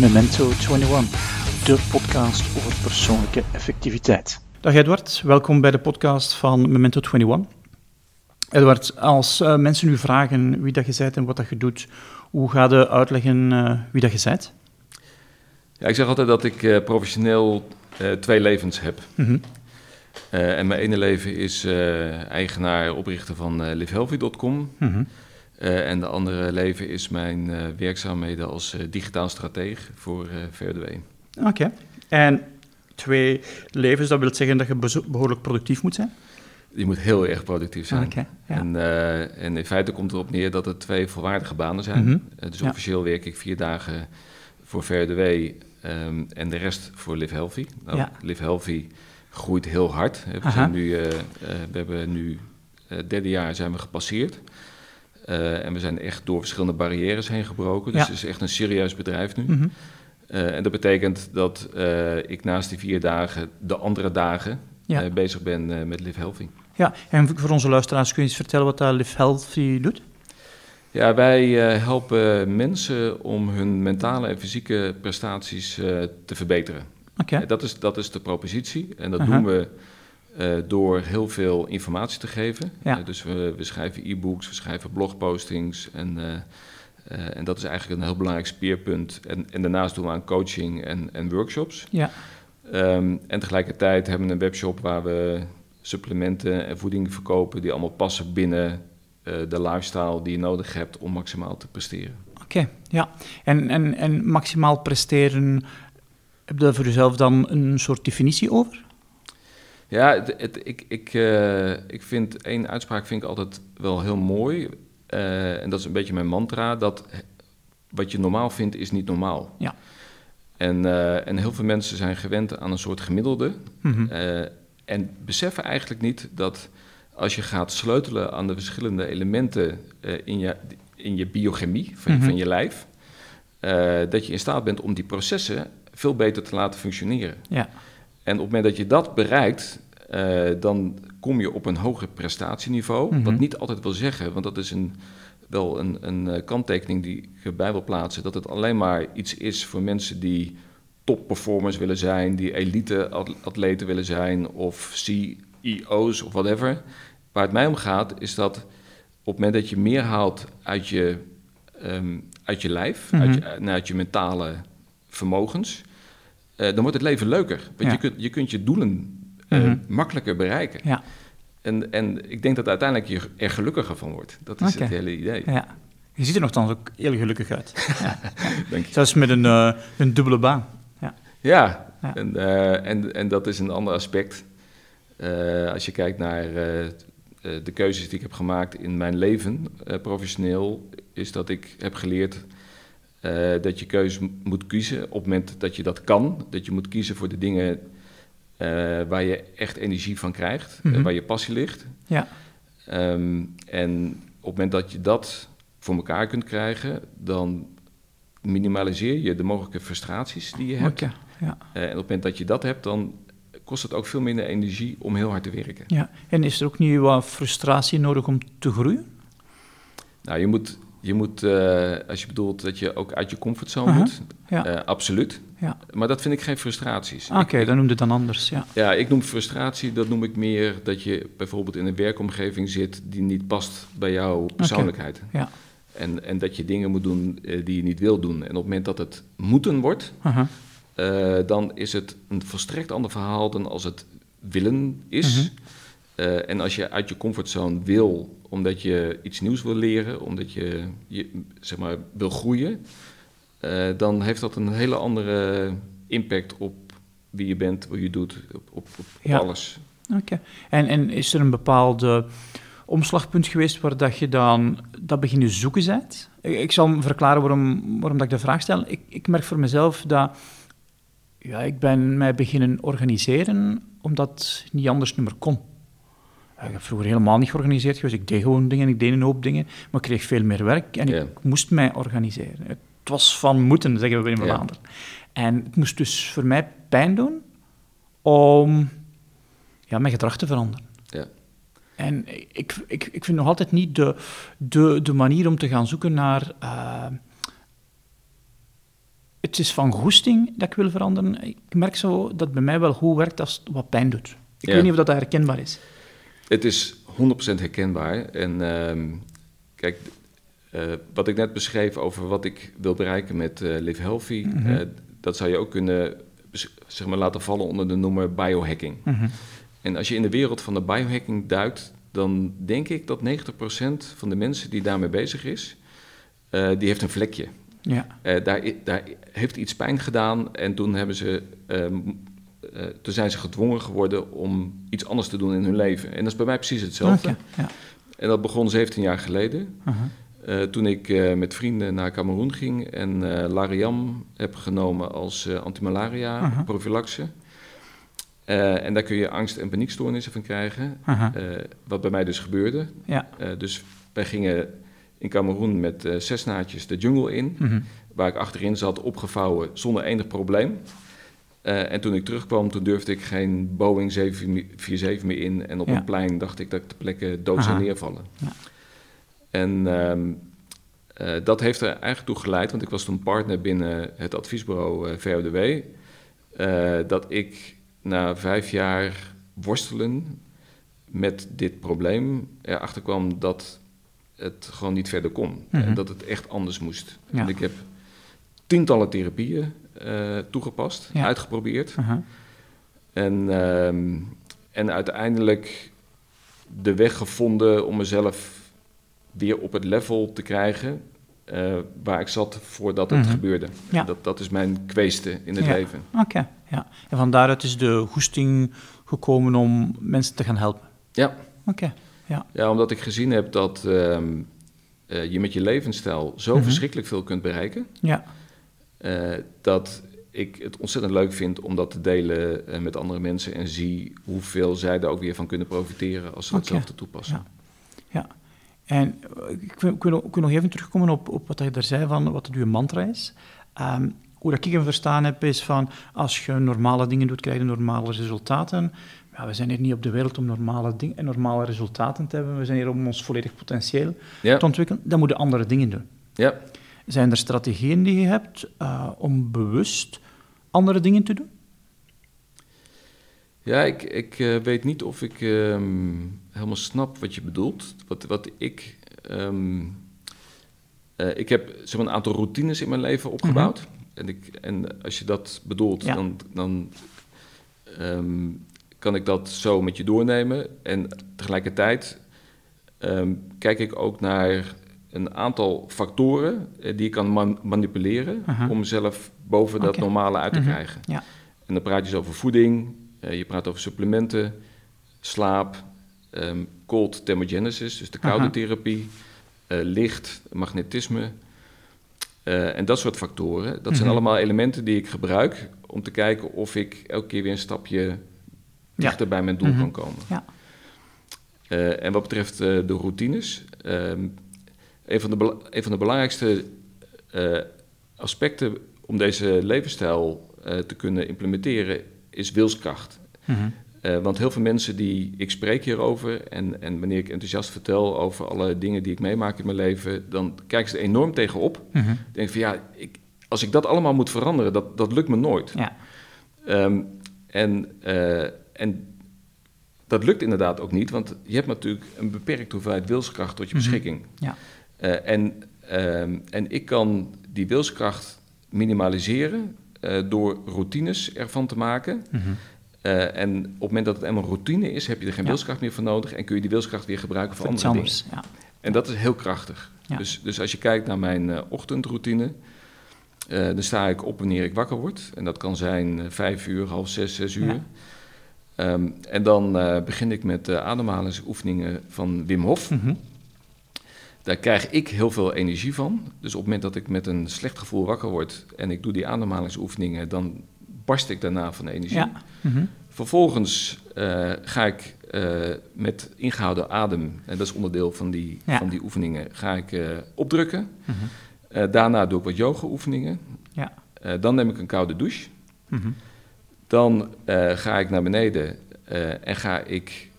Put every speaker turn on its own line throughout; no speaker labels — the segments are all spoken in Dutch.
Memento 21, de podcast over persoonlijke effectiviteit. Dag Edward, welkom bij de podcast van Memento 21. Edward, als uh, mensen nu vragen wie dat je bent en wat dat je doet, hoe ga je uitleggen uh, wie dat je bent?
Ja, ik zeg altijd dat ik uh, professioneel twee levens heb. Mm -hmm. en mijn ene leven is eigenaar, oprichter van livehealthy.com. Mm -hmm. Uh, en de andere leven is mijn uh, werkzaamheden als uh, digitaal strateeg voor VRDW.
Oké. Okay. En twee levens, dat wil zeggen dat je behoorlijk productief moet zijn?
Je moet heel erg productief zijn. Okay, ja. en, en, in feite komt erop neer dat het twee volwaardige banen zijn. Mm -hmm. dus officieel werk ik vier dagen voor VRDW um, ehm, en de rest voor Live Healthy. Nou, ja. Live Healthy groeit heel hard. We, zijn nu, we hebben nu het derde jaar zijn we gepasseerd. Uh, en we zijn echt door verschillende barrières heen gebroken. Dus ja. het is echt een serieus bedrijf nu. Mm -hmm. uh, en dat betekent dat uh, ik naast die vier dagen de andere dagen ja. bezig ben met Live Healthy.
Ja, en voor onze luisteraars kun je eens vertellen wat daar Live Healthy doet?
Ja, wij helpen mensen om hun mentale en fysieke prestaties te verbeteren. Okay. dat, is, dat is de propositie en dat -huh. doen we uh, door heel veel informatie te geven. Ja. Uh, dus we, we schrijven e-books, we schrijven blogpostings en, uh, en dat is eigenlijk een heel belangrijk speerpunt. En, en daarnaast doen we aan coaching en, en workshops. Ja. Um, en tegelijkertijd hebben we een webshop waar we supplementen en voeding verkopen die allemaal passen binnen de lifestyle die je nodig hebt om maximaal te presteren.
Oké, ja. En, en, en maximaal presteren, heb je daar voor jezelf dan een soort definitie over?
Ja, het, het, ik, ik, uh, ik vind één uitspraak vind ik altijd wel heel mooi. Uh, en dat is een beetje mijn mantra: dat wat je normaal vindt, is niet normaal. Ja. En, uh, en heel veel mensen zijn gewend aan een soort gemiddelde. Mm -hmm. en beseffen eigenlijk niet dat als je gaat sleutelen aan de verschillende elementen in, je, in je biochemie van, mm -hmm. van je lijf, dat je in staat bent om die processen veel beter te laten functioneren. Ja. En op het moment dat je dat bereikt, uh, dan kom je op een hoger prestatieniveau. Mm -hmm. Wat niet altijd wil zeggen, want dat is een, wel een, een uh, kanttekening die ik erbij wil plaatsen, dat het alleen maar iets is voor mensen die topperformers willen zijn, die elite-atleten willen zijn, of CEO's of whatever. Waar het mij om gaat, is dat op het moment dat je meer haalt uit je, um, uit je lijf, mm -hmm. uit, je, uit je mentale vermogens, dan wordt het leven leuker. Want ja. je, kunt, je kunt je doelen uh, mm -hmm. makkelijker bereiken. Ja. En, en ik denk dat uiteindelijk je er gelukkiger van wordt. Dat is okay. het hele idee. Ja.
Je ziet er nogthans ook heel gelukkig uit. ja. Dank je. Zelfs met een, uh, een dubbele baan.
Ja, ja. ja. En, en, en dat is een ander aspect. als je kijkt naar de keuzes die ik heb gemaakt in mijn leven, professioneel, is dat ik heb geleerd uh, dat je keuze moet kiezen op het moment dat je dat kan. Dat je moet kiezen voor de dingen uh, waar je echt energie van krijgt, mm -hmm. waar je passie ligt. Ja. Um, en op het moment dat je dat voor elkaar kunt krijgen, dan minimaliseer je de mogelijke frustraties die je hebt. Ja. en op het moment dat je dat hebt, dan kost het ook veel minder energie om heel hard te werken.
Ja. En is er ook niet wat frustratie nodig om te groeien?
Nou, je moet je moet, uh, als je bedoelt dat je ook uit je comfortzone uh -huh. moet, ja. uh, absoluut. Ja. Maar dat vind ik geen frustraties.
Oké, okay, dan noem je het dan anders, ja.
Ja, ik noem frustratie, dat noem ik meer dat je bijvoorbeeld in een werkomgeving zit die niet past bij jouw persoonlijkheid. Okay. Ja. En, en dat je dingen moet doen uh, die je niet wil doen. En op het moment dat het moeten wordt, -huh. dan is het een volstrekt ander verhaal dan als het willen is. -huh. Uh, en als je uit je comfortzone wil, omdat je iets nieuws wil leren, omdat je, je zeg maar, wil groeien, uh, dan heeft dat een hele andere impact op wie je bent, wat je doet, op, op, op ja. alles.
Oké. Okay. En, en is er een bepaalde omslagpunt geweest waar dat je dan dat beginnen zoeken bent? Ik, zal verklaren waarom, waarom dat ik de vraag stel. Ik, ik merk voor mezelf dat ja, ik ben mij beginnen organiseren omdat het niet anders niet meer kon. Ik heb vroeger helemaal niet georganiseerd geweest. Ik deed gewoon dingen, ik deed een hoop dingen, maar ik kreeg veel meer werk en yeah. ik moest mij organiseren. Het was van moeten, zeggen we in Vlaanderen. Yeah. En het moest dus voor mij pijn doen om ja, mijn gedrag te veranderen.
Ja.
En ik, ik, ik vind nog altijd niet de, de, de manier om te gaan zoeken naar. Uh, het is van goesting dat ik wil veranderen. Ik merk zo dat bij mij wel goed werkt als het wat pijn doet. Ik weet niet of dat herkenbaar is.
Het is 100% herkenbaar. En uh, kijk, uh, wat ik net beschreef over wat ik wil bereiken met uh, Live Healthy, mm -hmm. dat zou je ook kunnen zeg maar, laten vallen onder de noemer biohacking. Mm -hmm. En als je in de wereld van de biohacking duikt, dan denk ik dat 90% van de mensen die daarmee bezig is, die heeft een vlekje. Ja. Daar, daar, heeft iets pijn gedaan en toen, hebben ze, um, uh, toen zijn ze gedwongen geworden om iets anders te doen in hun leven. En dat is bij mij precies hetzelfde. Okay, ja. En dat begon 17 jaar geleden. -huh. toen ik met vrienden naar Cameroen ging en Lariam heb genomen als antimalaria -huh. prophylaxe. Uh, en daar kun je angst- en paniekstoornissen van krijgen. Uh, wat bij mij dus gebeurde. Ja. Dus wij gingen in Cameroen met zes naadjes de jungle in. -huh. Waar ik achterin zat, opgevouwen, zonder enig probleem. En toen ik terugkwam, toen durfde ik geen Boeing 747 meer in. En op ja. een plein dacht ik dat ik de plekken dood zou neervallen. Ja. En um, dat heeft er eigenlijk toe geleid, want ik was toen partner binnen het adviesbureau VODW. dat ik na vijf jaar worstelen met dit probleem erachter kwam dat het gewoon niet verder kon. Mm -hmm. En dat het echt anders moest. Ja. En ik heb tientallen therapieën uh, toegepast, ja. uitgeprobeerd. -huh. en, uh, en uiteindelijk de weg gevonden om mezelf weer op het level te krijgen uh, waar ik zat voordat het mm -hmm. gebeurde. Ja. Dat, dat is mijn kweeste in het
ja.
leven.
Oké, okay. ja. En van daaruit is de goesting gekomen om mensen te gaan helpen?
Ja.
Oké, okay. ja.
Ja, omdat ik gezien heb dat um, uh, je met je levensstijl zo mm -hmm. verschrikkelijk veel kunt bereiken. Ja. Uh, dat ik het ontzettend leuk vind om dat te delen met andere mensen en zie hoeveel zij er ook weer van kunnen profiteren als ze okay. hetzelfde toepassen.
Ja. ja. En ik wil, ik, wil, ik wil, nog even terugkomen op, op wat je daar zei van wat uw mantra is. Um, hoe dat ik hem verstaan heb, is van als je normale dingen doet, krijg je normale resultaten. Ja, we zijn hier niet op de wereld om normale dingen en normale resultaten te hebben. We zijn hier om ons volledig potentieel ja. te ontwikkelen. Dan moeten andere dingen doen.
Ja.
Zijn er strategieën die je hebt uh, om bewust andere dingen te doen?
Ja, ik, ik uh, weet niet of ik um, helemaal snap wat je bedoelt. Wat, wat ik. Um, uh, ik heb zeg maar, een aantal routines in mijn leven opgebouwd. Mm -hmm. en, ik, en als je dat bedoelt, ja. dan, dan um, kan ik dat zo met je doornemen. En tegelijkertijd kijk ik ook naar een aantal factoren uh, die ik kan man manipuleren uh -huh. om mezelf boven okay. dat normale uit te -hmm. krijgen. Ja. En dan praat je dus over voeding, uh, je praat over supplementen, slaap, um, cold thermogenesis, dus de koude therapie, uh, licht, magnetisme en dat soort factoren. Dat zijn allemaal elementen die ik gebruik om te kijken of ik elke keer weer een stapje dichter ja. bij mijn doel kan komen. Ja. en wat betreft de routines, um, een, van de een van de belangrijkste aspecten om deze levensstijl te kunnen implementeren is wilskracht. Mm -hmm. uh, want heel veel mensen die ik spreek hierover en, en wanneer ik enthousiast vertel over alle dingen die ik meemaak in mijn leven, dan kijken ze er enorm tegenop. Mm -hmm. Denk van ja, ik, als ik dat allemaal moet veranderen, dat, dat lukt me nooit. Ja. Um, en, en dat lukt inderdaad ook niet, want je hebt natuurlijk een beperkte hoeveelheid wilskracht tot je beschikking. Mm -hmm. ja. Uh, en, um, en ik kan die wilskracht minimaliseren uh, door routines ervan te maken. Mm -hmm. uh, en op het moment dat het eenmaal routine is, heb je er geen ja. wilskracht meer voor nodig en kun je die wilskracht weer gebruiken voor, voor andere anders, dingen. Ja. En dat is heel krachtig. Ja. Dus, dus als je kijkt naar mijn uh, ochtendroutine, dan sta ik op wanneer ik wakker word. En dat kan zijn vijf uur, half zes, zes uur. Um, en dan begin ik met ademhalingsoefeningen van Wim Hof. Mm -hmm. Daar krijg ik heel veel energie van. Dus op het moment dat ik met een slecht gevoel wakker word en ik doe die ademhalingsoefeningen, dan barst ik daarna van energie. Ja. Mm -hmm. Vervolgens uh, ga ik uh, met ingehouden adem, en dat is onderdeel van die, ja. van die oefeningen, ga ik uh, opdrukken. Mm -hmm. daarna doe ik wat yoga-oefeningen. Ja. dan neem ik een koude douche. Mm -hmm. Dan ga ik naar beneden en ga ik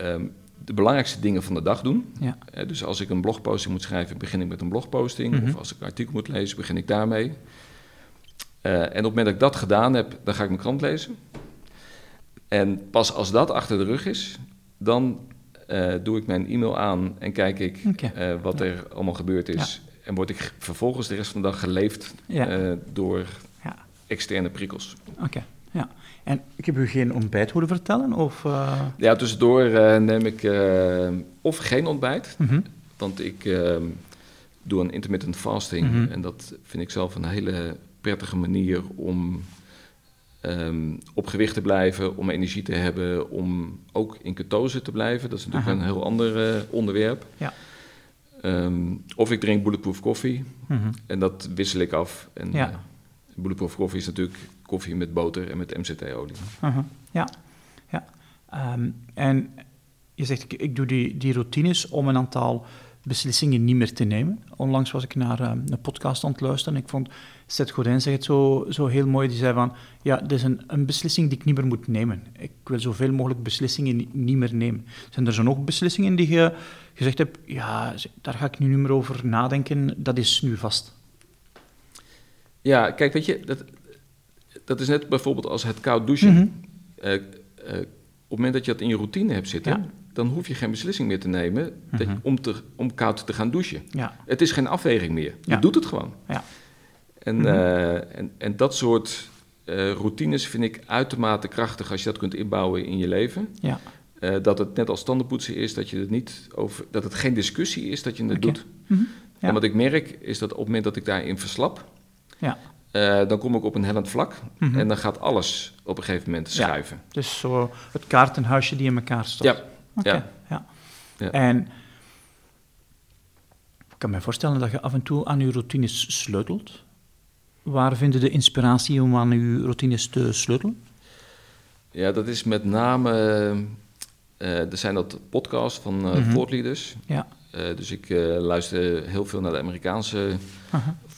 um, de belangrijkste dingen van de dag doen.
Ja.
Eh, dus als ik een blogposting moet schrijven, begin ik met een blogposting.
Mhm.
Of als ik een artikel moet lezen, begin ik daarmee. Eh, en op het moment dat ik dat gedaan heb, dan ga ik mijn krant lezen. En pas als dat achter de rug is, dan eh, doe ik mijn e-mail aan en kijk ik wat er allemaal gebeurd is. En word ik vervolgens de rest van de dag geleefd door
Ja.
externe prikkels.
Oké, ja. En ik heb u geen ontbijt horen vertellen? Of, eh,
Ja, tussendoor eh, neem ik eh, of geen ontbijt,
mhm.
want ik eh, doe een intermittent fasting.
Mhm.
En dat vind ik zelf een hele prettige manier om ehm, op gewicht te blijven, om energie te hebben, om ook in ketose te blijven. Dat is natuurlijk
Aha.
een heel ander onderwerp.
Ja.
Ehm, of ik drink bulletproof koffie
Mhm.
en dat wissel ik af. En
Ja.
bulletproof koffie is natuurlijk koffie met boter en met MCT-olie.
Aha, Ja, ja. Ehm, en je zegt, ik, ik doe die, die routines om een aantal beslissingen niet meer te nemen. Onlangs was ik naar ehm, een podcast aan het luisteren en ik vond Seth Godin zegt het zo, zo heel mooi. Die zei van, ja, dit is een, een beslissing die ik niet meer moet nemen. Ik wil zoveel mogelijk beslissingen ni- niet meer nemen. Zijn er zo nog beslissingen die je gezegd hebt, ja, daar ga ik nu niet meer over nadenken, dat is nu vast?
Ja, kijk, weet je, dat, dat is net bijvoorbeeld als het koud douchen.
Mhm.
Eh, eh, op het moment dat je dat in je routine hebt zitten,
Ja.
dan hoef je geen beslissing meer te nemen dat je-
Mhm.
om, te, om koud te gaan douchen.
Ja,
Het is geen afweging meer. Je doet het gewoon.
ja.
En,
Mhm.
eh, en, en dat soort routines vind ik uitermate krachtig als je dat kunt inbouwen in je leven.
ja.
Dat het net als tandenpoetsen is, dat, je het niet over, dat het geen discussie is dat je het doet.
Ja.
En wat ik merk is dat op het moment dat ik daarin verslap,
Ja.
Eh, dan kom ik op een hellend vlak.
Mhm.
En dan gaat alles op een gegeven moment
Ja.
schuiven.
Dus zo het kaartenhuisje die in elkaar stort.
Ja, ja.
ja.
Ja.
En ik kan me voorstellen dat je af en toe aan je routines sleutelt. Waar vind je de inspiratie om aan je routines te sleutelen?
Ja, dat is met name. eh, er zijn dat podcasts van leaders.
Ja.
Eh, dus ik eh, luister heel veel naar de Amerikaanse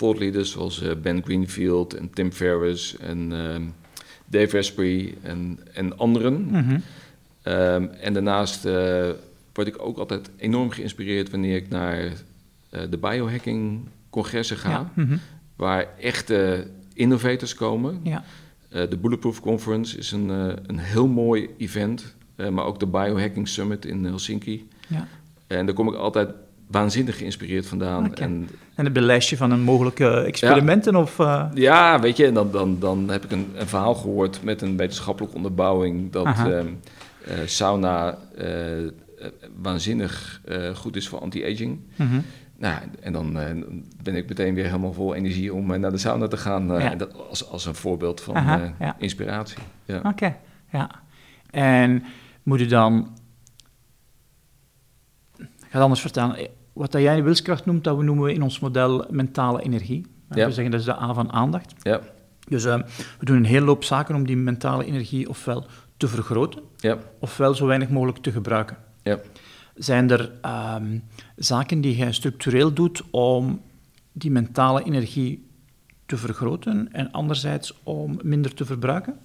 leaders, zoals eh, Ben Greenfield en Tim Ferriss en ehm, Dave Asprey en, en anderen.
Mhm.
Ehm, en daarnaast word ik ook altijd enorm geïnspireerd wanneer ik naar de biohacking congressen ga,
Ja. Mhm.
waar echte innovators komen.
ja.
De Bulletproof Conference is een, een heel mooi event, maar ook de Biohacking Summit in Helsinki.
ja.
En daar kom ik altijd waanzinnig geïnspireerd vandaan. En
En het lijstje van een mogelijke experimenten? Of, eh,
ja, weet je, en dan, dan, dan heb ik een, een verhaal gehoord met een wetenschappelijke onderbouwing dat ehm, eh, sauna eh, waanzinnig goed is voor anti-aging.
mhm.
Nou, en dan ben ik meteen weer helemaal vol energie om naar de sauna te gaan.
Ja.
dat als, als een voorbeeld van
Aha, ja.
inspiratie. Ja.
Oké, ja. En moet je dan... Ik ga het anders vertellen. Wat dat jij wilskracht noemt, dat we noemen we in ons model mentale energie.
Ja.
We zeggen dat is de A van aandacht.
Ja,
Dus eh, we doen een hele loop zaken om die mentale energie ofwel te vergroten,
ja,
ofwel zo weinig mogelijk te gebruiken.
ja.
Zijn er ehm, zaken die jij structureel doet om die mentale energie te vergroten en anderzijds om minder te verbruiken?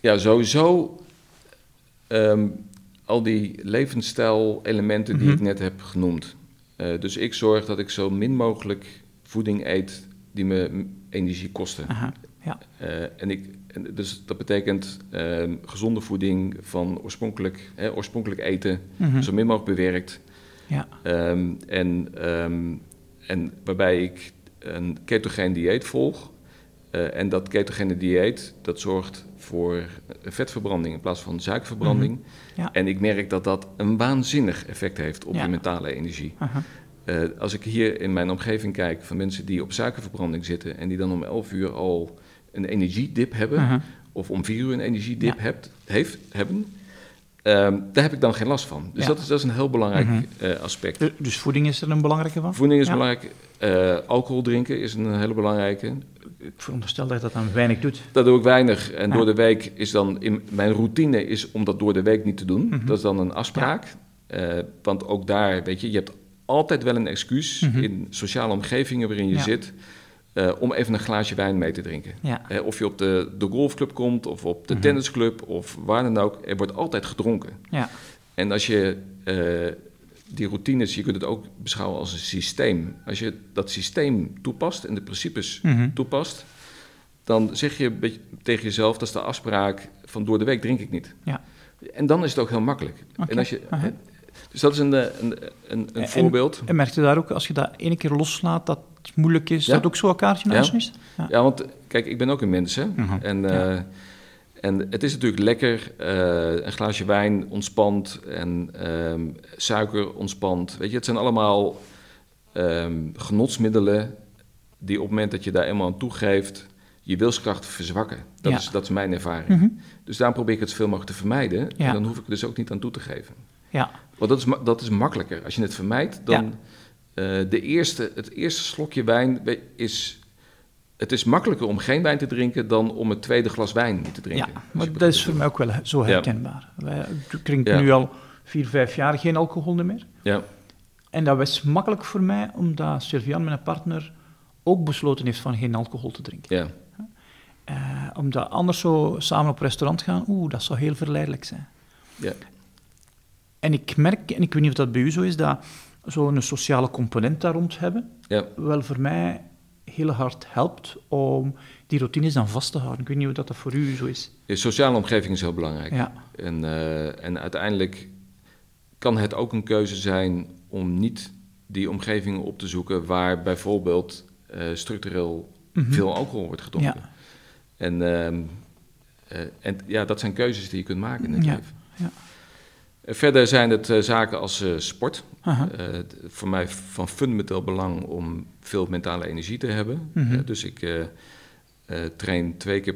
Ja, sowieso ehm, al die levensstijl-elementen die
Mhm.
ik net heb genoemd. Eh, dus ik zorg dat ik zo min mogelijk voeding eet die me energie kosten.
Aha, ja.
Eh, en ik, dus dat betekent ehm, gezonde voeding van oorspronkelijk, hè, oorspronkelijk eten,
Mhm.
zo min mogelijk bewerkt.
Ja,
Ehm, en, ehm, en waarbij ik een ketogeen dieet volg. Eh, en dat ketogene dieet, dat zorgt voor vetverbranding in plaats van suikerverbranding.
Ja.
En ik merk dat dat een waanzinnig effect heeft op
Ja.
je mentale energie. Eh, als ik hier in mijn omgeving kijk van mensen die op suikerverbranding zitten... en die dan om 11 uur al een energiedip hebben...
aha.
of om 4 uur een energiedip
Ja.
hebt, heeft, hebben... ehm, daar heb ik dan geen last van. Dus
Ja.
dat, is, dat is een heel belangrijk
Mhm.
eh, aspect.
Du- Dus voeding is er een belangrijke van?
Voeding is
Ja.
belangrijk. Eh, alcohol drinken is een hele belangrijke.
Ik veronderstel dat je dat dan weinig doet.
Dat doe ik weinig. En
Ja.
door de week is dan... In, mijn routine is om dat door de week niet te doen.
Mhm.
Dat is dan een afspraak. Eh, want ook daar, weet je, je hebt altijd wel een excuus...
Mhm.
in sociale omgevingen waarin je
Ja.
Zit... om even een glaasje wijn mee te drinken.
Ja.
of je op de, de golfclub komt of op de mhm. tennisclub of waar dan ook, er wordt altijd gedronken.
Ja.
En als je die routines, je kunt het ook beschouwen als een systeem. Als je dat systeem toepast en de principes mhm. toepast, dan zeg je tegen jezelf, dat is de afspraak van door de week drink ik niet.
Ja.
En dan is het ook heel makkelijk. En als je, dus dat is een, een, een, een voorbeeld.
En merk je daar ook, als je dat ene keer loslaat, dat het moeilijk is, dat ook zo kaartje naast
ja. is? Ja. ja. want kijk, ik ben ook een mens, hè. Mhm. En... Uh, en het is natuurlijk lekker, uh, een glaasje wijn ontspant en um, suiker ontspant. Weet je, het zijn allemaal um, genotsmiddelen die op het moment dat je daar eenmaal aan toegeeft, je wilskracht verzwakken. Dat, is, dat is mijn ervaring. Mhm. Dus daarom probeer ik het zoveel mogelijk te vermijden. En dan hoef ik er dus ook niet aan toe te geven.
Ja.
Want dat is, dat is makkelijker. Als je het vermijdt, dan... Uh, de eerste, het eerste slokje wijn is het is makkelijker om geen wijn te drinken dan om het tweede glas wijn niet te drinken.
Ja, maar dat is voor mij ook wel zo herkenbaar. Wij drinken nu al vier, vijf jaar geen alcohol meer.
Ja.
En dat was makkelijk voor mij, omdat Sylvian, mijn partner, ook besloten heeft van geen alcohol te drinken.
Ja.
Uh, omdat anders zo samen op restaurant gaan, oeh, dat zou heel verleidelijk zijn.
Ja.
En ik merk, en ik weet niet of dat bij u zo is, dat zo'n sociale component daar rond hebben,
ja.
wel voor mij heel hard helpt om die routines dan vast te houden. Ik weet niet hoe dat, voor u zo is.
De sociale omgeving is heel belangrijk.
Ja.
En, uh, en uiteindelijk kan het ook een keuze zijn om niet die omgevingen op te zoeken waar bijvoorbeeld uh, structureel mm -hmm. veel alcohol wordt gedronken.
Ja.
En, uh, en ja, dat zijn keuzes die je kunt maken in het
ja.
leven. Ja. Verder zijn het uh, zaken als uh, sport.
Uh,
voor mij van fundamenteel belang om veel mentale energie te hebben.
-hmm.
dus ik train twee keer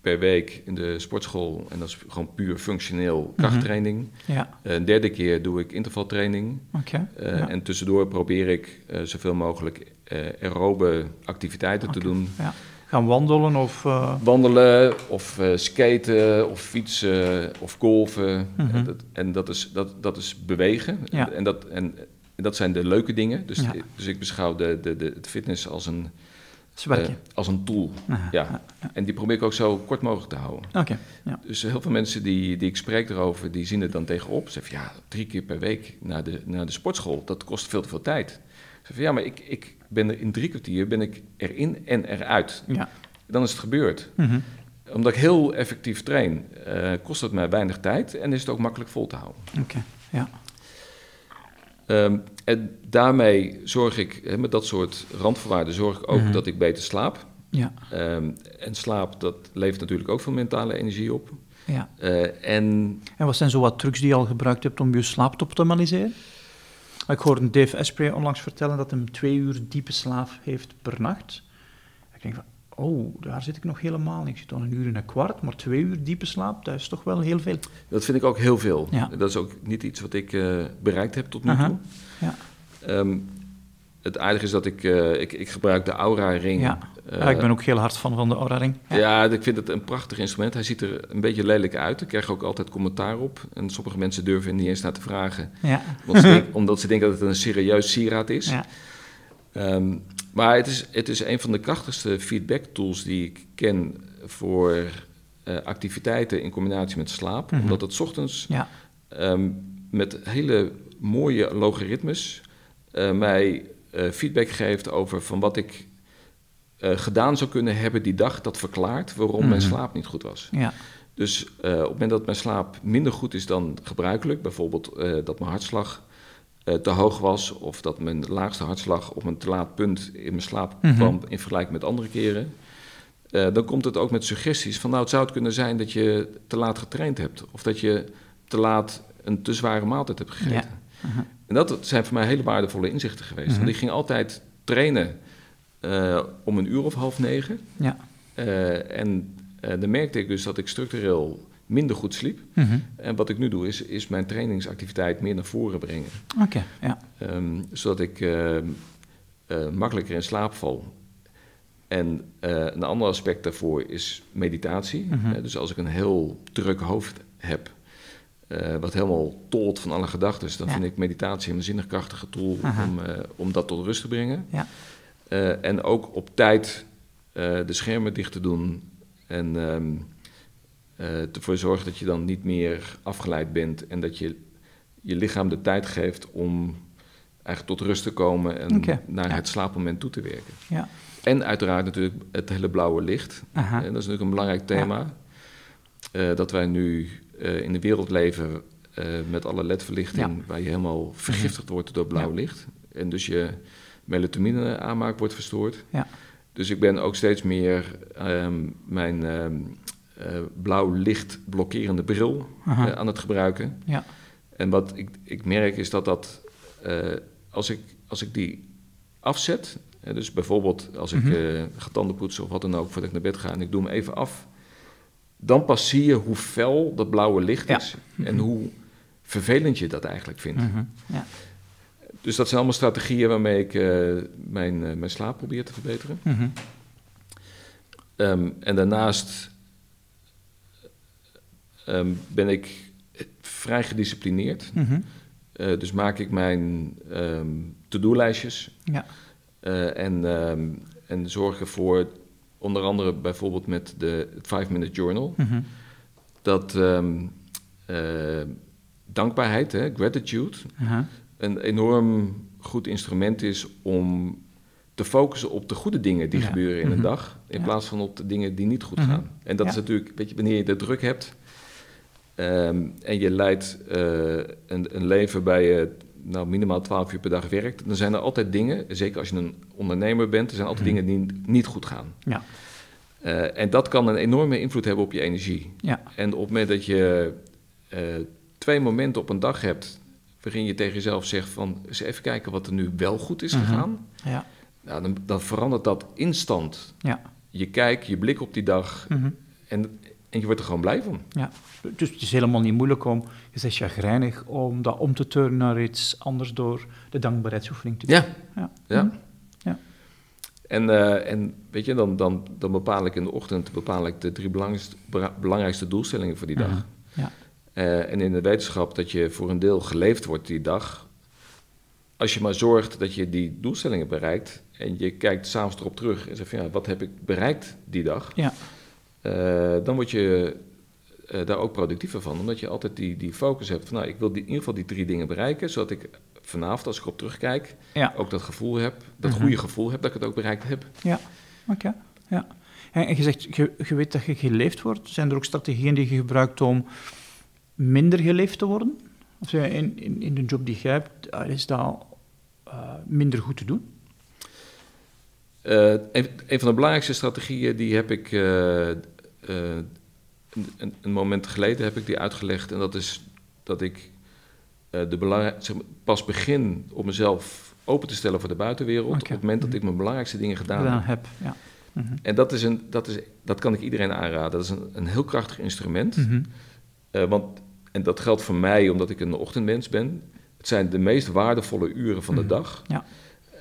per week in de sportschool. En dat is gewoon puur functioneel krachttraining. Mm
-hmm. ja.
een derde keer doe ik intervaltraining.
Okay. Ja.
En tussendoor probeer ik zoveel mogelijk aerobe activiteiten
okay.
te doen.
Ja gaan wandelen of... Uh...
Wandelen of uh, skaten of fietsen of golven.
Mm -hmm.
en, dat, en dat, is, dat, dat is bewegen.
Ja.
En, dat, en, en dat zijn de leuke dingen. Dus,
ja.
dus ik beschouw de, de, de, het fitness als een,
uh,
als een tool.
Aha,
ja.
ja.
En die probeer ik ook zo kort mogelijk te houden.
Okay, ja.
Dus heel veel mensen die, die ik spreek erover, die zien het dan tegenop. Ze zeggen, ja, drie keer per week naar de, naar de sportschool, dat kost veel te veel tijd. Ze zeggen, ja, maar ik, ik ben er in drie kwartier ben ik erin en eruit.
Ja
dan is het gebeurd.
Mm -hmm.
Omdat ik heel effectief train, uh, kost het mij weinig tijd en is het ook makkelijk vol te houden.
Oké, okay. ja.
Um, en daarmee zorg ik, hè, met dat soort randvoorwaarden, zorg ik ook mm -hmm. dat ik beter slaap.
Ja.
Um, en slaap, dat levert natuurlijk ook veel mentale energie op.
Ja.
Uh, en,
en wat zijn zo wat trucs die je al gebruikt hebt om je slaap te optimaliseren? Ik hoorde Dave Asprey onlangs vertellen dat hij twee uur diepe slaap heeft per nacht. Ik denk van, oh, daar zit ik nog helemaal niet. Ik zit dan een uur en een kwart, maar twee uur diepe slaap, dat is toch wel heel veel.
Dat vind ik ook heel veel.
Ja.
Dat is ook niet iets wat ik uh, bereikt heb tot nu toe.
Ja.
Um, het aardige is dat ik, uh, ik, ik gebruik de Aura-ring.
Ja. Ja, ik ben ook heel hard fan van de Aura-ring.
Ja. ja. ik vind het een prachtig instrument. Hij ziet er een beetje lelijk uit. Ik krijg ook altijd commentaar op. En sommige mensen durven er niet eens naar te vragen.
Ja.
Omdat, ze denk, omdat ze denken dat het een serieus sieraad is.
Ja.
Um, maar het is, het is een van de krachtigste feedback tools die ik ken voor uh, activiteiten in combinatie met slaap.
Mhm.
Omdat het ochtends um, met hele mooie logaritmes uh, mij uh, feedback geeft over van wat ik uh, gedaan zou kunnen hebben die dag. Dat verklaart waarom
Mhm.
mijn slaap niet goed was.
Ja.
Dus uh, op het moment dat mijn slaap minder goed is dan gebruikelijk, bijvoorbeeld uh, dat mijn hartslag te hoog was of dat mijn laagste hartslag op een te laat punt in mijn slaap
Mhm.
kwam in vergelijking met andere keren, dan komt het ook met suggesties van nou het zou het kunnen zijn dat je te laat getraind hebt of dat je te laat een te zware maaltijd hebt gegeten.
Ja. Mhm.
En dat zijn voor mij hele waardevolle inzichten geweest.
Mhm.
Want ik ging altijd trainen uh, om een uur of half negen.
Ja.
Uh, en uh, dan merkte ik dus dat ik structureel minder goed sliep.
Mhm.
En wat ik nu doe, is, is mijn trainingsactiviteit meer naar voren brengen.
Oké, ja.
Um, zodat ik makkelijker in slaap val. En een ander aspect daarvoor is meditatie.
Mhm.
Dus als ik een heel druk hoofd heb, uh, wat helemaal tolt van alle gedachten, dan
Ja.
vind ik meditatie een waanzinnig krachtige tool
Aha.
om, uh, om dat tot rust te brengen.
Ja.
En ook op tijd de schermen dicht te doen en um, ervoor zorgen dat je dan niet meer afgeleid bent en dat je je lichaam de tijd geeft om eigenlijk tot rust te komen en naar het slaapmoment toe te werken. Ja. En uiteraard natuurlijk het hele blauwe licht. En dat is natuurlijk een belangrijk thema. Dat wij nu in de wereld leven uh, met alle ledverlichting, waar je helemaal vergiftigd wordt door blauw licht. En dus je melatonine aanmaak wordt verstoord. Ja. Dus ik ben ook steeds meer um, mijn um, blauw licht blokkerende bril aan het gebruiken. Ja. En wat ik, ik merk is dat dat, als, ik, als ik die afzet, dus bijvoorbeeld als ik mm -hmm. ga tanden poetsen of wat dan ook voordat ik naar bed ga en ik doe hem even af, dan pas zie je hoe fel dat blauwe licht is en mhm. hoe vervelend je dat eigenlijk vindt. Mhm. ja. Dus dat zijn allemaal strategieën waarmee ik uh, mijn, uh, mijn slaap probeer te verbeteren. Mm um, en daarnaast um, ben ik vrij gedisciplineerd. Mm -hmm. uh, dus maak ik mijn um, to-do-lijstjes. Ja. en, en zorg ervoor onder andere bijvoorbeeld met de 5-minute journal, mhm. dat dankbaarheid, hè, gratitude, een enorm goed instrument is om te focussen op de goede dingen die gebeuren in een mhm. dag, in plaats van op de dingen die niet goed mhm. gaan. En dat is natuurlijk, weet je, wanneer je de druk hebt um, en je leidt uh, een, een, leven bij je nou, minimaal 12 uur per dag werkt, dan zijn er altijd dingen, zeker als je een ondernemer bent, er zijn altijd mhm. dingen die niet goed gaan. Ja. Uh, en dat kan een enorme invloed hebben op je energie. Ja. En op het moment dat je uh, twee momenten op een dag hebt waarin je tegen jezelf zegt van eens even kijken wat er nu wel goed is mhm. gegaan, ja. nou, dan, dan, verandert dat instant. Ja. Je kijkt, je blik op die dag mm en, en je wordt er gewoon blij van.
Ja. Dus het is helemaal niet moeilijk om, je zegt chagrijnig, om dat om te turnen naar iets anders door de dankbaarheidsoefening te doen.
Ja, ja. ja. Mhm. ja. En, uh, en weet je, dan, dan, dan bepaal ik in de ochtend bepaal ik de drie belangrijkste, belangrijkste doelstellingen voor die dag. Mhm. Ja. Uh, en in de wetenschap dat je voor een deel geleefd wordt die dag. Als je maar zorgt dat je die doelstellingen bereikt en je kijkt s'avonds erop terug en zegt van ja, wat heb ik bereikt die dag? Ja. Uh, dan word je uh, daar ook productiever van. Omdat je altijd die, die focus hebt van, nou, ik wil die, in ieder geval die drie dingen bereiken, zodat ik vanavond, als ik op terugkijk, ja. ook dat gevoel heb, dat mhm. goede gevoel heb dat ik het ook bereikt heb.
Ja, oké. Ja. En, je zegt, je, je, weet dat je geleefd wordt. Zijn er ook strategieën die je gebruikt om minder geleefd te worden? Of in, in, in de job die je hebt, is dat uh, minder goed te doen?
Uh, een, een, van de belangrijkste strategieën die heb ik uh, een, een, moment geleden heb ik die uitgelegd. En dat is dat ik de zeg maar, pas begin om mezelf open te stellen voor de buitenwereld. Op het moment dat ik mijn belangrijkste dingen gedaan, heb. Ja. Mhm. En dat, is een, dat, is, dat kan ik iedereen aanraden. Dat is een, een heel krachtig instrument. Mm want, en dat geldt voor mij omdat ik een ochtendmens ben. Het zijn de meest waardevolle uren van de mhm. dag. Ja.